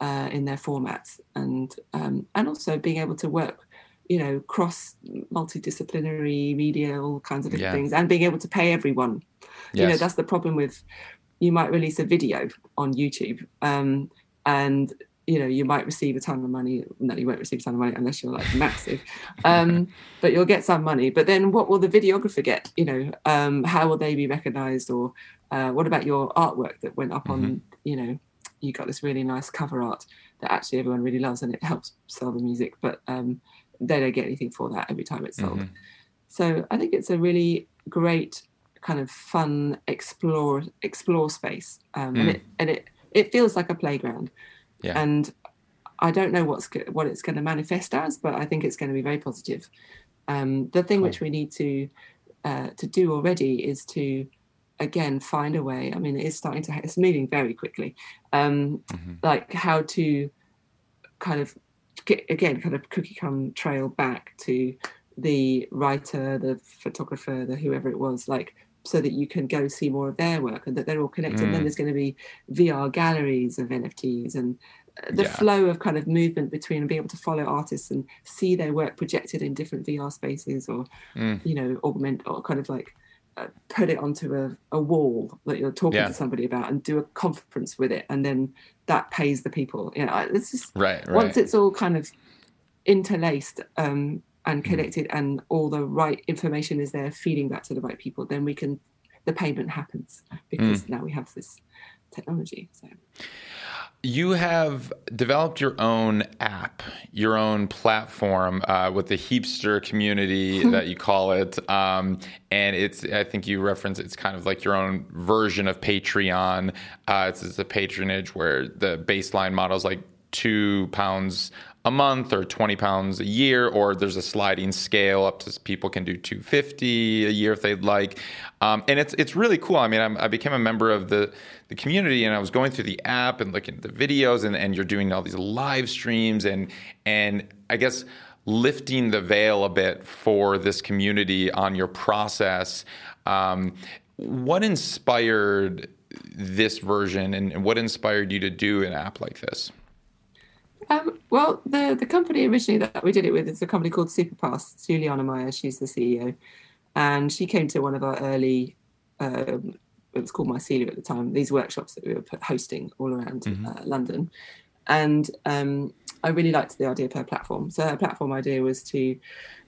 uh, in their formats and um, and also being able to work you know cross multidisciplinary media all kinds of different yeah. things and being able to pay everyone yes. you know that's the problem with you might release a video on youtube um, and you know you might receive a ton of money no you won't receive a ton of money unless you're like massive um, but you'll get some money but then what will the videographer get you know um, how will they be recognized or uh, what about your artwork that went up mm-hmm. on you know you got this really nice cover art that actually everyone really loves and it helps sell the music, but um, they don't get anything for that every time it's sold. Mm-hmm. So I think it's a really great kind of fun explore explore space, um, mm. and it and it it feels like a playground. Yeah. And I don't know what's what it's going to manifest as, but I think it's going to be very positive. Um, the thing cool. which we need to uh, to do already is to again find a way i mean it is starting to it's moving very quickly um mm-hmm. like how to kind of get, again kind of cookie come trail back to the writer the photographer the whoever it was like so that you can go see more of their work and that they're all connected mm. and then there's going to be vr galleries of nfts and uh, the yeah. flow of kind of movement between and be able to follow artists and see their work projected in different vr spaces or mm. you know augment or kind of like put it onto a, a wall that you're talking yeah. to somebody about and do a conference with it and then that pays the people you know it's just right, right. once it's all kind of interlaced um, and mm-hmm. connected mm. and all the right information is there feeding back to the right people then we can the payment happens because mm. now we have this technology so you have developed your own app, your own platform uh, with the Heapster community that you call it, um, and it's. I think you reference it's kind of like your own version of Patreon. Uh, it's, it's a patronage where the baseline model is like two pounds a month or 20 pounds a year or there's a sliding scale up to people can do 250 a year if they'd like um, and it's it's really cool i mean I'm, i became a member of the the community and i was going through the app and looking at the videos and, and you're doing all these live streams and and i guess lifting the veil a bit for this community on your process. Um, what inspired this version and what inspired you to do an app like this? Um, well, the the company originally that we did it with is a company called Superpass. Juliana Meyer, she's the CEO, and she came to one of our early. Um, it was called Mycelia at the time. These workshops that we were hosting all around mm-hmm. uh, London, and um, I really liked the idea of her platform. So her platform idea was to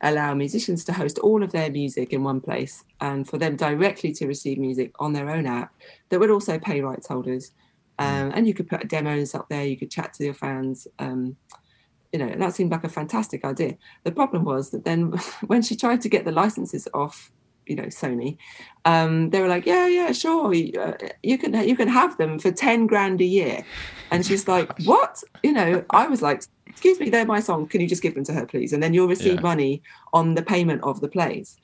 allow musicians to host all of their music in one place and for them directly to receive music on their own app that would also pay rights holders. Um, mm. and you could put demos up there, you could chat to your fans. Um, you know, that seemed like a fantastic idea. The problem was that then when she tried to get the licenses off you know Sony, um, they were like, yeah, yeah, sure, you, uh, you can you can have them for ten grand a year, and she's like, what? You know, I was like, excuse me, they're my song. Can you just give them to her, please? And then you'll receive yeah. money on the payment of the plays.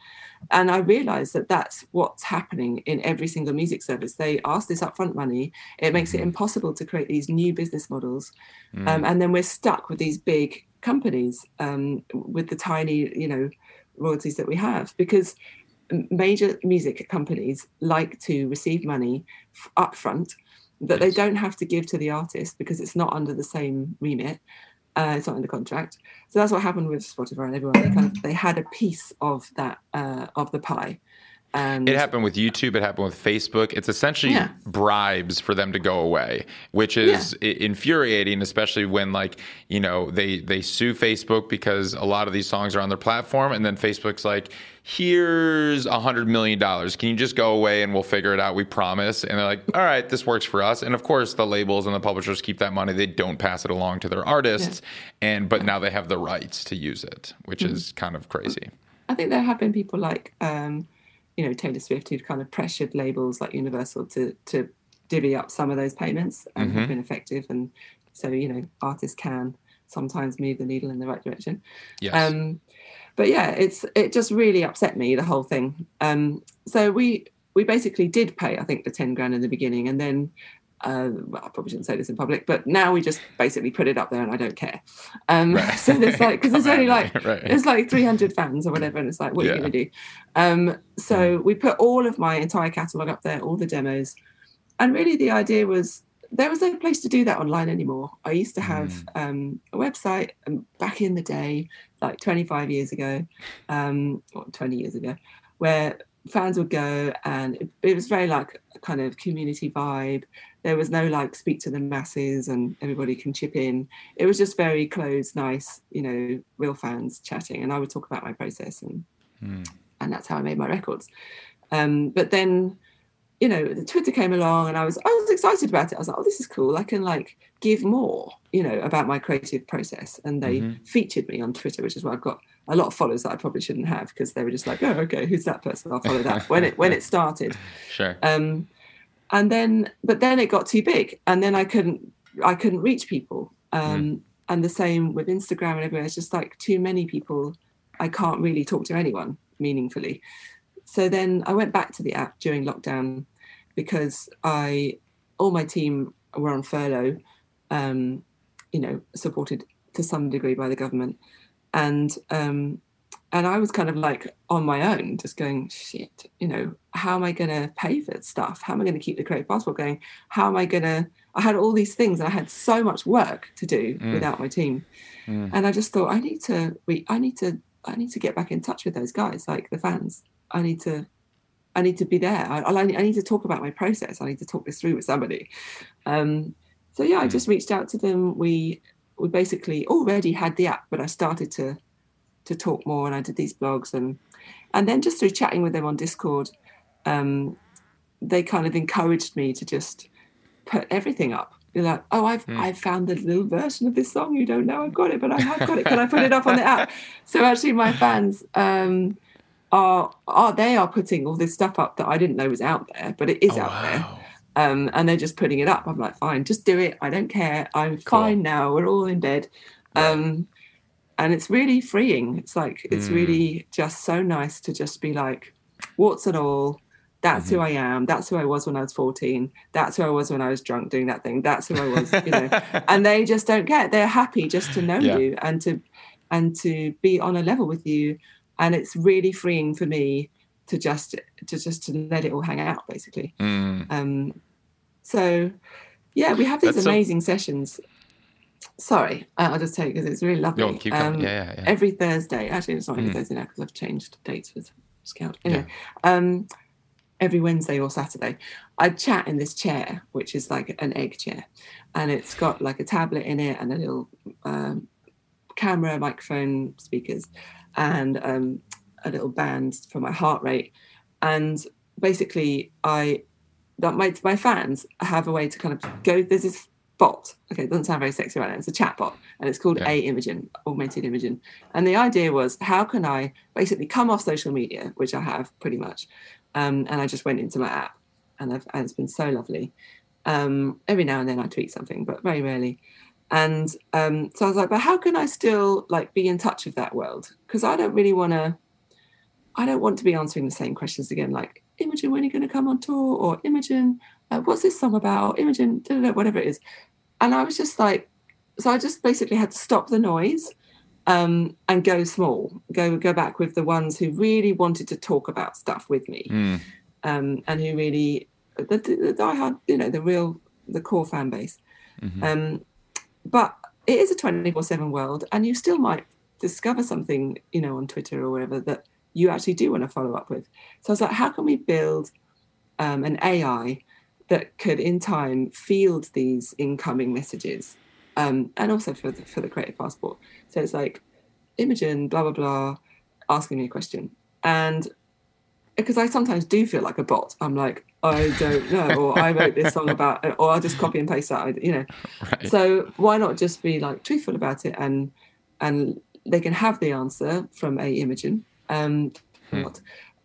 And I realized that that's what's happening in every single music service. They ask this upfront money. It makes it mm-hmm. impossible to create these new business models. Mm. Um, and then we're stuck with these big companies um, with the tiny, you know, royalties that we have because major music companies like to receive money upfront that yes. they don't have to give to the artist because it's not under the same remit. Uh, it's not in the contract. So that's what happened with Spotify and everyone. They kind of they had a piece of that uh, of the pie. And it happened with YouTube. It happened with Facebook. It's essentially yeah. bribes for them to go away, which is yeah. infuriating, especially when like you know they they sue Facebook because a lot of these songs are on their platform, and then Facebook's like, "Here's a hundred million dollars. Can you just go away and we'll figure it out? We promise." And they're like, "All right, this works for us." And of course, the labels and the publishers keep that money. They don't pass it along to their artists, yeah. and but now they have the rights to use it, which mm-hmm. is kind of crazy. I think there have been people like. Um, you know Taylor Swift who'd kind of pressured labels like Universal to to divvy up some of those payments and mm-hmm. have been effective. And so you know artists can sometimes move the needle in the right direction. Yes. Um, but yeah, it's it just really upset me the whole thing. Um, so we we basically did pay I think the ten grand in the beginning, and then uh, well, I probably shouldn't say this in public, but now we just basically put it up there and I don't care. Um, right. So there's like, because there's only like, right. there's like 300 fans or whatever, and it's like, what yeah. are you going to do? Um, so we put all of my entire catalogue up there, all the demos. And really the idea was there was no place to do that online anymore. I used to have mm. um, a website um, back in the day, like 25 years ago, um, or 20 years ago, where fans would go and it, it was very like a kind of community vibe. There was no like speak to the masses and everybody can chip in. It was just very close nice you know real fans chatting and i would talk about my process and mm. and that's how i made my records. Um, but then you know the twitter came along and i was i was excited about it. I was like oh this is cool. I can like give more you know about my creative process. And they mm-hmm. featured me on twitter which is why i've got a lot of followers that i probably shouldn't have because they were just like oh okay who's that person? I'll follow that. When it when it started. Sure. Um and then but then it got too big and then i couldn't i couldn't reach people. Um, mm. and the same with instagram and everywhere. It's just like too many people i can't really talk to anyone meaningfully. So then i went back to the app during lockdown because i all my team were on furlough um, you know supported to some degree by the government and um, and I was kind of like on my own, just going, shit, you know, how am I going to pay for stuff? How am I going to keep the creative passport going? How am I going to? I had all these things, and I had so much work to do mm. without my team, mm. and I just thought I need to, we, I need to, I need to get back in touch with those guys, like the fans. I need to, I need to be there. I, I, need to talk about my process. I need to talk this through with somebody. Um, so yeah, mm. I just reached out to them. We we basically already had the app, but I started to to talk more and I did these blogs and and then just through chatting with them on Discord, um, they kind of encouraged me to just put everything up. You're like, oh, I've mm. I've found the little version of this song. You don't know I've got it, but I have got it. Can I put it up on the app? So actually, my fans um, are are they are putting all this stuff up that I didn't know was out there, but it is oh, out wow. there. Um, and they're just putting it up. I'm like, fine, just do it. I don't care. I'm cool. fine now. We're all in bed. Um, and it's really freeing it's like it's mm. really just so nice to just be like what's it all that's mm-hmm. who i am that's who i was when i was 14 that's who i was when i was drunk doing that thing that's who i was you know and they just don't get they're happy just to know yeah. you and to and to be on a level with you and it's really freeing for me to just to just to let it all hang out basically mm. um so yeah we have these That's amazing sessions. Sorry i'll just tell you because it's really lovely. um, yeah, yeah, yeah, every thursday actually it's not every mm. thursday now because i've changed dates with scout. Anyway um every wednesday or saturday i chat in this chair which is like an egg chair and it's got like a tablet in it and a little um, camera microphone speakers and um, a little band for my heart rate. And basically, I that my my fans have a way to kind of go. There's this bot. Okay, it doesn't sound very sexy right now. It's a chat bot, and it's called yeah. A-Imogen, Augmented Imogen. And the idea was, how can I basically come off social media, which I have pretty much, um, and I just went into my app, and, and it's been so lovely. Um, every now and then I tweet something, but very rarely and um, so I was like, but how can I still like be in touch with that world? Because I don't really want to. I don't want to be answering the same questions again, like Imogen, when are you going to come on tour? Or Imogen, uh, what's this song about? Imogen, whatever it is. And I was just like, so I just basically had to stop the noise um, and go small, go go back with the ones who really wanted to talk about stuff with me, mm. um, and who really the, the, diehard, you know, the real the core fan base. Mm-hmm. Um, but it is a 24 7 world and you still might discover something you know on twitter or whatever that you actually do want to follow up with so i was like how can we build um, an ai that could in time field these incoming messages um, and also for the, for the creative passport so it's like imogen blah blah blah asking me a question and because I sometimes do feel like a bot. I'm like, I don't know, or I wrote this song about, or I'll just copy and paste that, you know. Right. So why not just be like truthful about it, and and they can have the answer from A-Imogen. Um, hmm.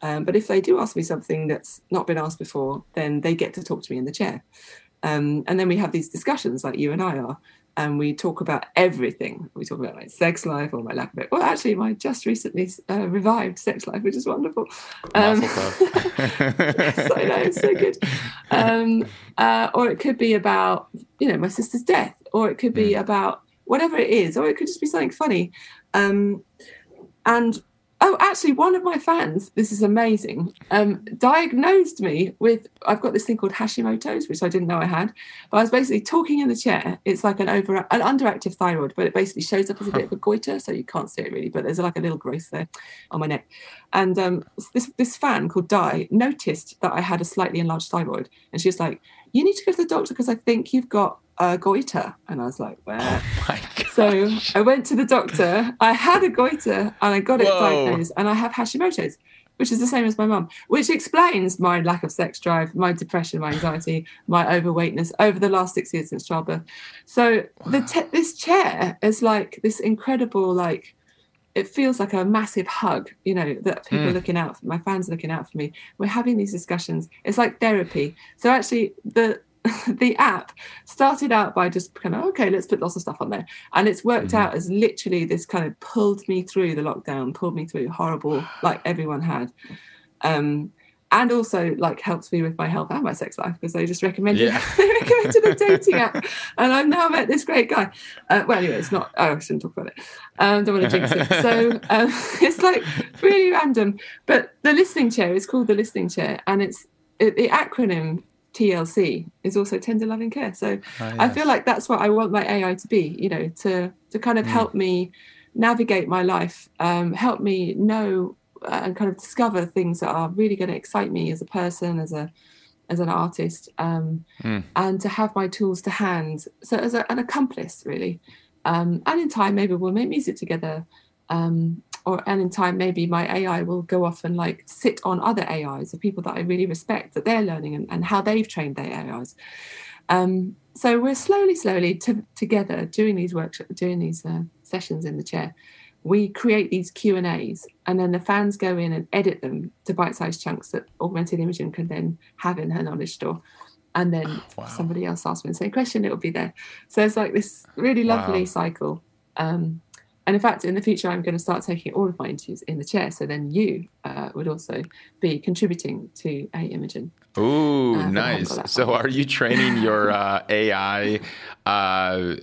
um, but if they do ask me something that's not been asked before, then they get to talk to me in the chair. Um, and then we have these discussions like you and I are, and we talk about everything. We talk about my sex life or my lack of it. Well, actually, my just recently uh, revived sex life, which is wonderful. Um, so know, it's so good. Um, uh, or it could be about, you know, my sister's death, or it could be mm. about whatever it is, or it could just be something funny. Um, and Oh, actually, one of my fans, this is amazing, um, diagnosed me with, I've got this thing called Hashimoto's, which I didn't know I had. But I was basically talking in the chair. It's like an over, an underactive thyroid, but it basically shows up as a bit of a goiter, so you can't see it really, but there's like a little growth there on my neck. And um, this, this fan called Di noticed that I had a slightly enlarged thyroid. And she was like, you need to go to the doctor because I think you've got a goiter. And I was like, where? Oh so I went to the doctor. I had a goiter and I got it Whoa. diagnosed, and I have Hashimoto's, which is the same as my mum, which explains my lack of sex drive, my depression, my anxiety, my overweightness over the last six years since childbirth. So wow. the te- this chair is like this incredible, like it feels like a massive hug, you know, that people mm. are looking out, for, my fans are looking out for me. We're having these discussions. It's like therapy. So actually, the the app started out by just kind of okay let's put lots of stuff on there and it's worked mm-hmm. out as literally this kind of pulled me through the lockdown pulled me through horrible like everyone had um and also like helps me with my health and my sex life because they just recommended yeah. they recommended a dating app and I've now met this great guy. Uh, well, anyway, it's not. Oh, I shouldn't talk about it. Um, don't want to jinx it. So um, it's like really random. But the listening chair is called the listening chair, and it's it, the acronym TLC is also tender loving care. So oh, yes. I feel like that's what I want my AI to be, you know, to to kind of mm. help me navigate my life, um, help me know uh, and kind of discover things that are really going to excite me as a person, as a as an artist, um, mm. and to have my tools to hand. So as a, an accomplice, really. Um, and in time, maybe we'll make music together. Um, or and in time maybe my AI will go off and like sit on other AIs of people that I really respect that they're learning and, and how they've trained their AIs. Um, so we're slowly, slowly to, together doing these workshops, doing these uh, sessions in the chair. We create these Q and A's, and then the fans go in and edit them to bite-sized chunks that Augmented Imogen can then have in her knowledge store. And then oh, wow. somebody else asks me the same question, it'll be there. So it's like this really lovely wow. cycle. Um, and in fact, in the future, I'm going to start taking all of my interviews in the chair. So then you uh, would also be contributing to A-Imogen. Ooh, uh, nice. So are you training your uh, AI uh,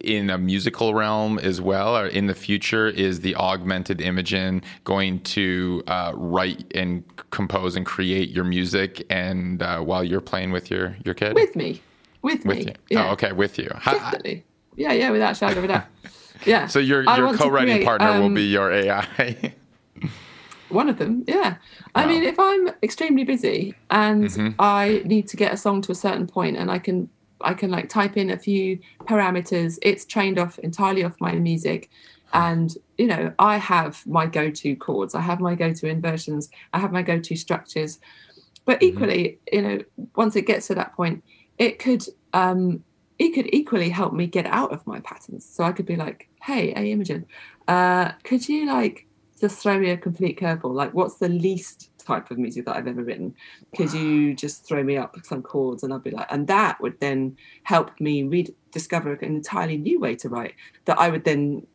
in a musical realm as well, or in the future, is the augmented Imogen going to uh, write and compose and create your music, and uh, while you're playing with your your kid? With me, with, with me. you. Yeah. Oh, okay, with you. Definitely. yeah, yeah, without a shadow of a doubt. Yeah. So your your co-writing create, partner um, will be your AI. one of them, yeah. Wow. I mean, if I'm extremely busy and mm-hmm. I need to get a song to a certain point, and I can I can like type in a few parameters, it's trained off entirely off my music, and you know I have my go-to chords, I have my go-to inversions, I have my go-to structures, but mm-hmm. equally, you know, once it gets to that point, it could um, it could equally help me get out of my patterns. So I could be like, hey, hey Imogen, uh, could you like just throw me a complete curveball? Like, what's the least type of music that I've ever written? Could wow. you just throw me up some chords? And I'd be like, and that would then help me rediscover an entirely new way to write that I would then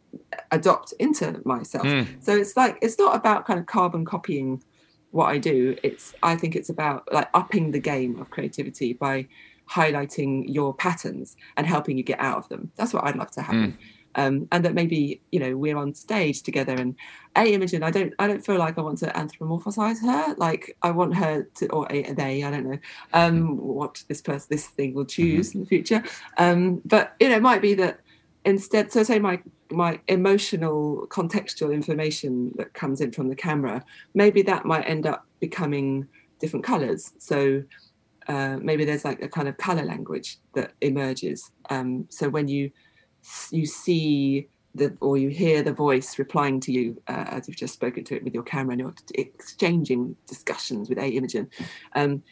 adopt into myself. Mm. So it's like, it's not about kind of carbon copying what I do. It's, I think it's about like upping the game of creativity by highlighting your patterns and helping you get out of them. That's what I'd love to happen. Mm. Um, and that maybe you know we're on stage together and a imogen i don't i don't feel like i want to anthropomorphize her like i want her to or a, they i don't know um, what this person this thing will choose mm-hmm. in the future um, but you know it might be that instead so say my my emotional contextual information that comes in from the camera maybe that might end up becoming different colors so uh, maybe there's like a kind of color language that emerges. Um, so when you you see the or you hear the voice replying to you uh, as you've just spoken to it with your camera and you're exchanging discussions with A Imogen, um,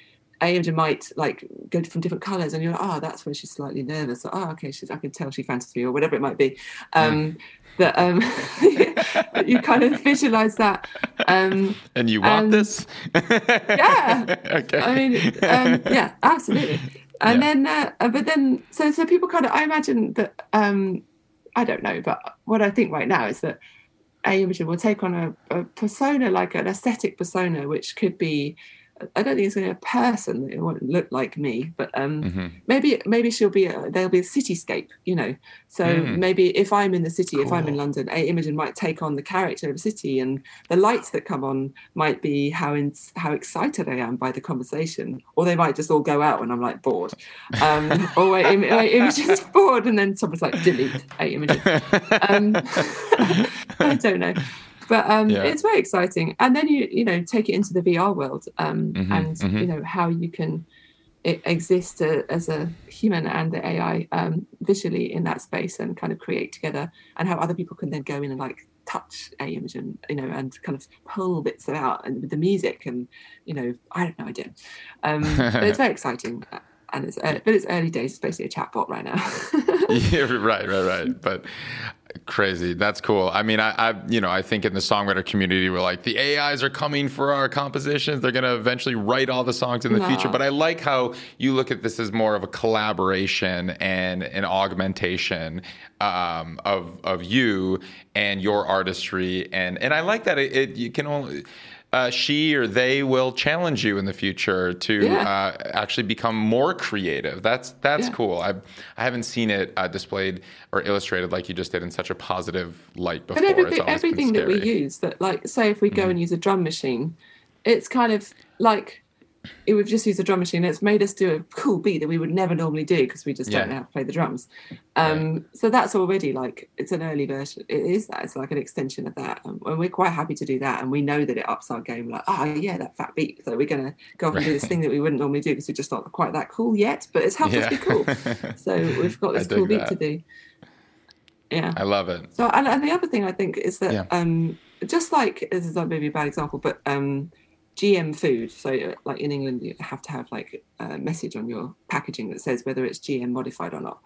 A Imogen might like go from different colors and you're like, oh, that's when she's slightly nervous. Or, oh, okay, she's I can tell she fancies me or whatever it might be. Um, that um, you kind of visualize that. Um, and you want and, this? yeah. okay. I mean, um, yeah, absolutely. And yeah. then, uh, uh, but then, so so people kind of, I imagine that, um, I don't know, but what I think right now is that A Imogen will take on a, a persona, like an aesthetic persona, which could be I don't think it's going to be a person. It won't look like me, but um, mm-hmm. maybe maybe she'll be a, there'll be a cityscape, you know. So mm. maybe if I'm in the city, cool. if I'm in London, a Imogen might take on the character of a city, and the lights that come on might be how in, how excited I am by the conversation, or they might just all go out when I'm like bored, um, or wait, Im- Imogen's bored, and then someone's like delete a Imogen. Um, I don't know but um, yeah. it's very exciting. And then you you know take it into the VR world um, mm-hmm, and mm-hmm. you know how you can exist uh, as a human and the AI um, visually in that space and kind of create together, and how other people can then go in and like touch a image and you know and kind of pull bits out and with the music and you know I have no idea, um, but it's very exciting and it's uh, but it's early days. It's basically a chatbot right now. yeah, right, right, right. But crazy. That's cool. I mean, I, I, you know, I think in the songwriter community, we're like the AIs are coming for our compositions. They're going to eventually write all the songs in the no. future. But I like how you look at this as more of a collaboration and an augmentation um, of of you and your artistry. And and I like that it, it you can only uh, she or they will challenge you in the future to yeah. uh, actually become more creative. That's that's yeah. cool. I I haven't seen it uh, displayed or illustrated like you just did in such a positive light before. And everything, everything that we use, that like say if we go mm-hmm. and use a drum machine, it's kind of like it we've just used a drum machine. It's made us do a cool beat that we would never normally do because we just yeah. don't know how to play the drums. Um, right. So that's already like it's an early version. It is that it's like an extension of that, um, and we're quite happy to do that. And we know that it ups our game. Like, oh yeah, that fat beat. So we're gonna go off right. and do this thing that we wouldn't normally do because we're just not quite that cool yet. But it's helped yeah. us be cool. so we've got this cool beat to do. Yeah, I love it. So and, and the other thing I think is that yeah. um, just like this is maybe a bad example, but um, GM food. So, like in England, you have to have like a message on your packaging that says whether it's GM modified or not.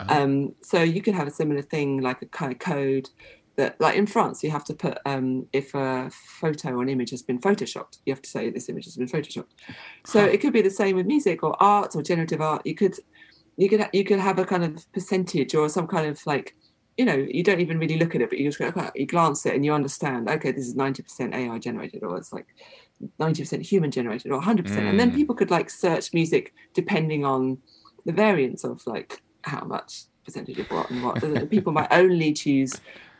Uh-huh. Um, so you could have a similar thing, like a kind of code that, like in France, you have to put um, if a photo or an image has been photoshopped, you have to say this image has been photoshopped. So huh. it could be the same with music or art or generative art. You could you could you could have a kind of percentage or some kind of like you know, you don't even really look at it, but you just go, okay, you glance it and you understand, okay, this is 90% AI generated, or it's like 90% human generated or 100% mm. and then mm. people could like search music depending on the variance of like how much percentage of what and what. People might only choose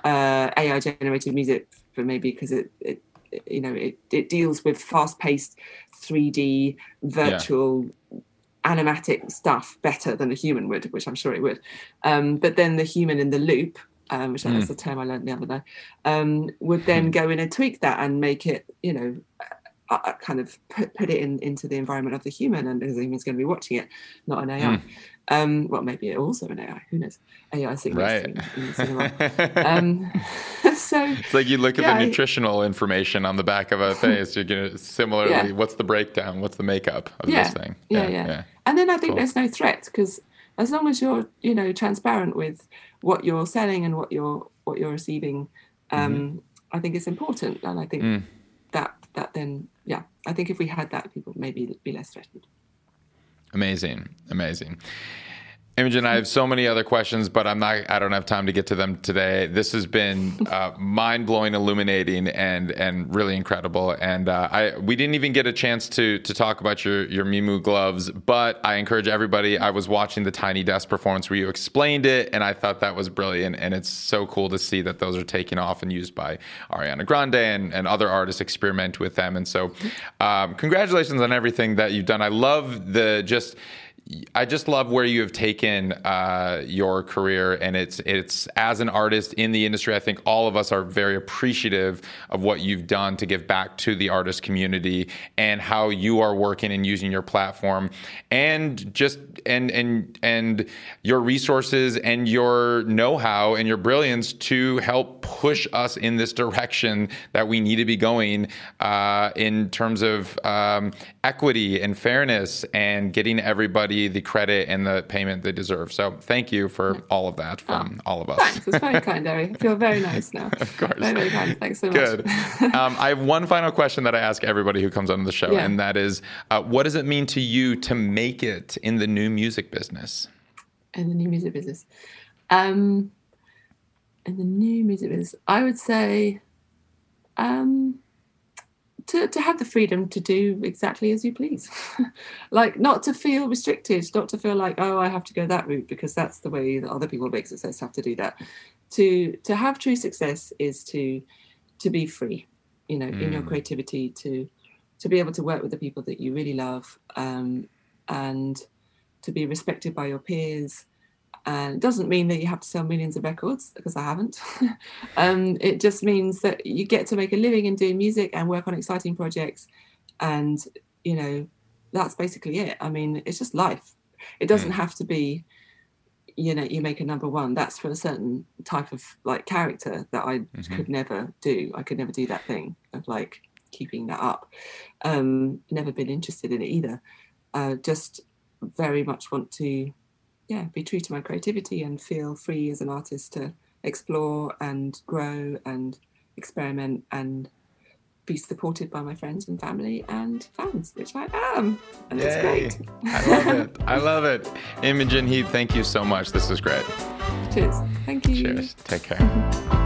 uh, AI generated music for maybe because it, it you know it, it deals with fast paced 3D virtual yeah. Animatic stuff better than a human would, which I'm sure it would. Um, but then the human in the loop um, which mm. that's the term I learned the other day, um, would then hmm. go in and tweak that and make it, you know, uh, uh, kind of put, put it in into the environment of the human, and the human's going to be watching it, not an AI. Um, well, maybe also an AI. Who knows? AI signals right. in, in the cinema. um, so it's like you look at yeah, the nutritional information on the back of a face. You're gonna similarly, yeah. what's the breakdown? What's the makeup of yeah. this thing? Yeah, yeah, yeah. And then I think cool. there's no threat because as long as you're, you know, transparent with what you're selling and what you're what you're receiving, um, mm-hmm. I think it's important. And I think mm. that that then, yeah, I think if we had that, people maybe be less threatened. Amazing, amazing. Imogen, I have so many other questions, but I'm not. I don't have time to get to them today. This has been uh, mind blowing, illuminating, and and really incredible. And uh, I we didn't even get a chance to to talk about your your MI.MU gloves, but I encourage everybody. I was watching the Tiny Desk performance where you explained it, and I thought that was brilliant. And it's so cool to see that those are taken off and used by Ariana Grande and and other artists experiment with them. And so, um, congratulations on everything that you've done. I love the just I just love where you have taken uh, your career, and it's it's as an artist in the industry. I think all of us are very appreciative of what you've done to give back to the artist community and how you are working and using your platform, and just and and and your resources and your know-how and your brilliance to help push us in this direction that we need to be going uh, in terms of um, equity and fairness and getting everybody the credit and the payment they deserve. So thank you for all of that from oh, all of us. Thanks. It's very kind, Ari. Feel very nice now. of course. Very, very kind. Thanks so much. Good. um, I have one final question that I ask everybody who comes on the show, yeah. and that is uh, what does it mean to you to make it in the new music business? In the new music business. Um, in the new music business, I would say um, to, to have the freedom to do exactly as you please like not to feel restricted not to feel like oh i have to go that route because that's the way that other people make success have to do that to to have true success is to to be free you know mm. in your mm. creativity to to be able to work with the people that you really love um, and to be respected by your peers and it doesn't mean that you have to sell millions of records because I haven't. um, it just means that you get to make a living and do music and work on exciting projects. And, you know, that's basically it. I mean, it's just life. It doesn't have to be, you know, you make a number one. That's for a certain type of like character that I mm-hmm. could never do. I could never do that thing of like keeping that up. Um, never been interested in it either. Uh, just very much want to yeah, be true to my creativity and feel free as an artist to explore and grow and experiment and be supported by my friends and family and fans, which I am. And Yay. it's great. I love it. I love it. Imogen Heap, thank you so much. This is great. Cheers. Thank you. Cheers. Take care.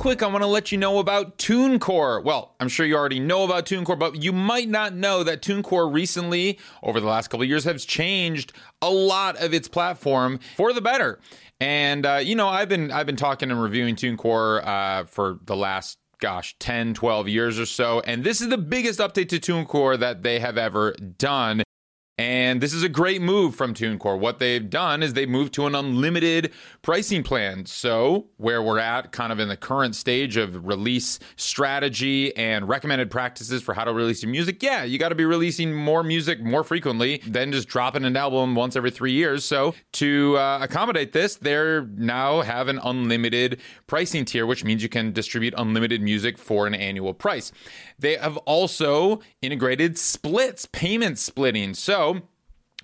quick, I want to let you know about TuneCore. Well, I'm sure you already know about TuneCore, but you might not know that TuneCore recently, over the last couple years, has changed a lot of its platform for the better. And uh, you know, I've been I've been talking and reviewing TuneCore uh, for the last gosh, 10, 12 years or so. And this is the biggest update to TuneCore that they have ever done. And this is a great move from TuneCore. What they've done is they've moved to an unlimited pricing plan. So, where we're at, kind of in the current stage of release strategy and recommended practices for how to release your music, yeah, you got to be releasing more music more frequently than just dropping an album once every three years. So, to uh, accommodate this, they now have an unlimited pricing tier, which means you can distribute unlimited music for an annual price. They have also integrated splits, payment splitting. So,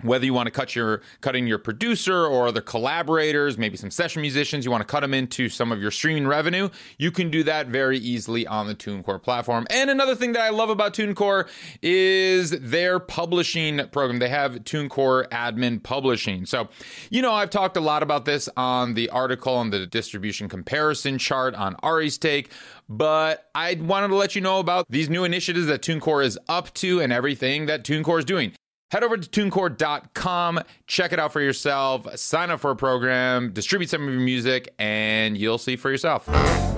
whether you want to cut your cutting your producer or other collaborators maybe some session musicians you want to cut them into some of your streaming revenue you can do that very easily on the tunecore platform. And another thing that i love about tunecore is their publishing program. They have tunecore admin publishing. So you know i've talked a lot about this on the article on the distribution comparison chart on ari's take but I wanted to let you know about these new initiatives that TuneCore is up to and everything that TuneCore is doing. Head over to tunecore.com, check it out for yourself, sign up for a program, distribute some of your music, and you'll see for yourself.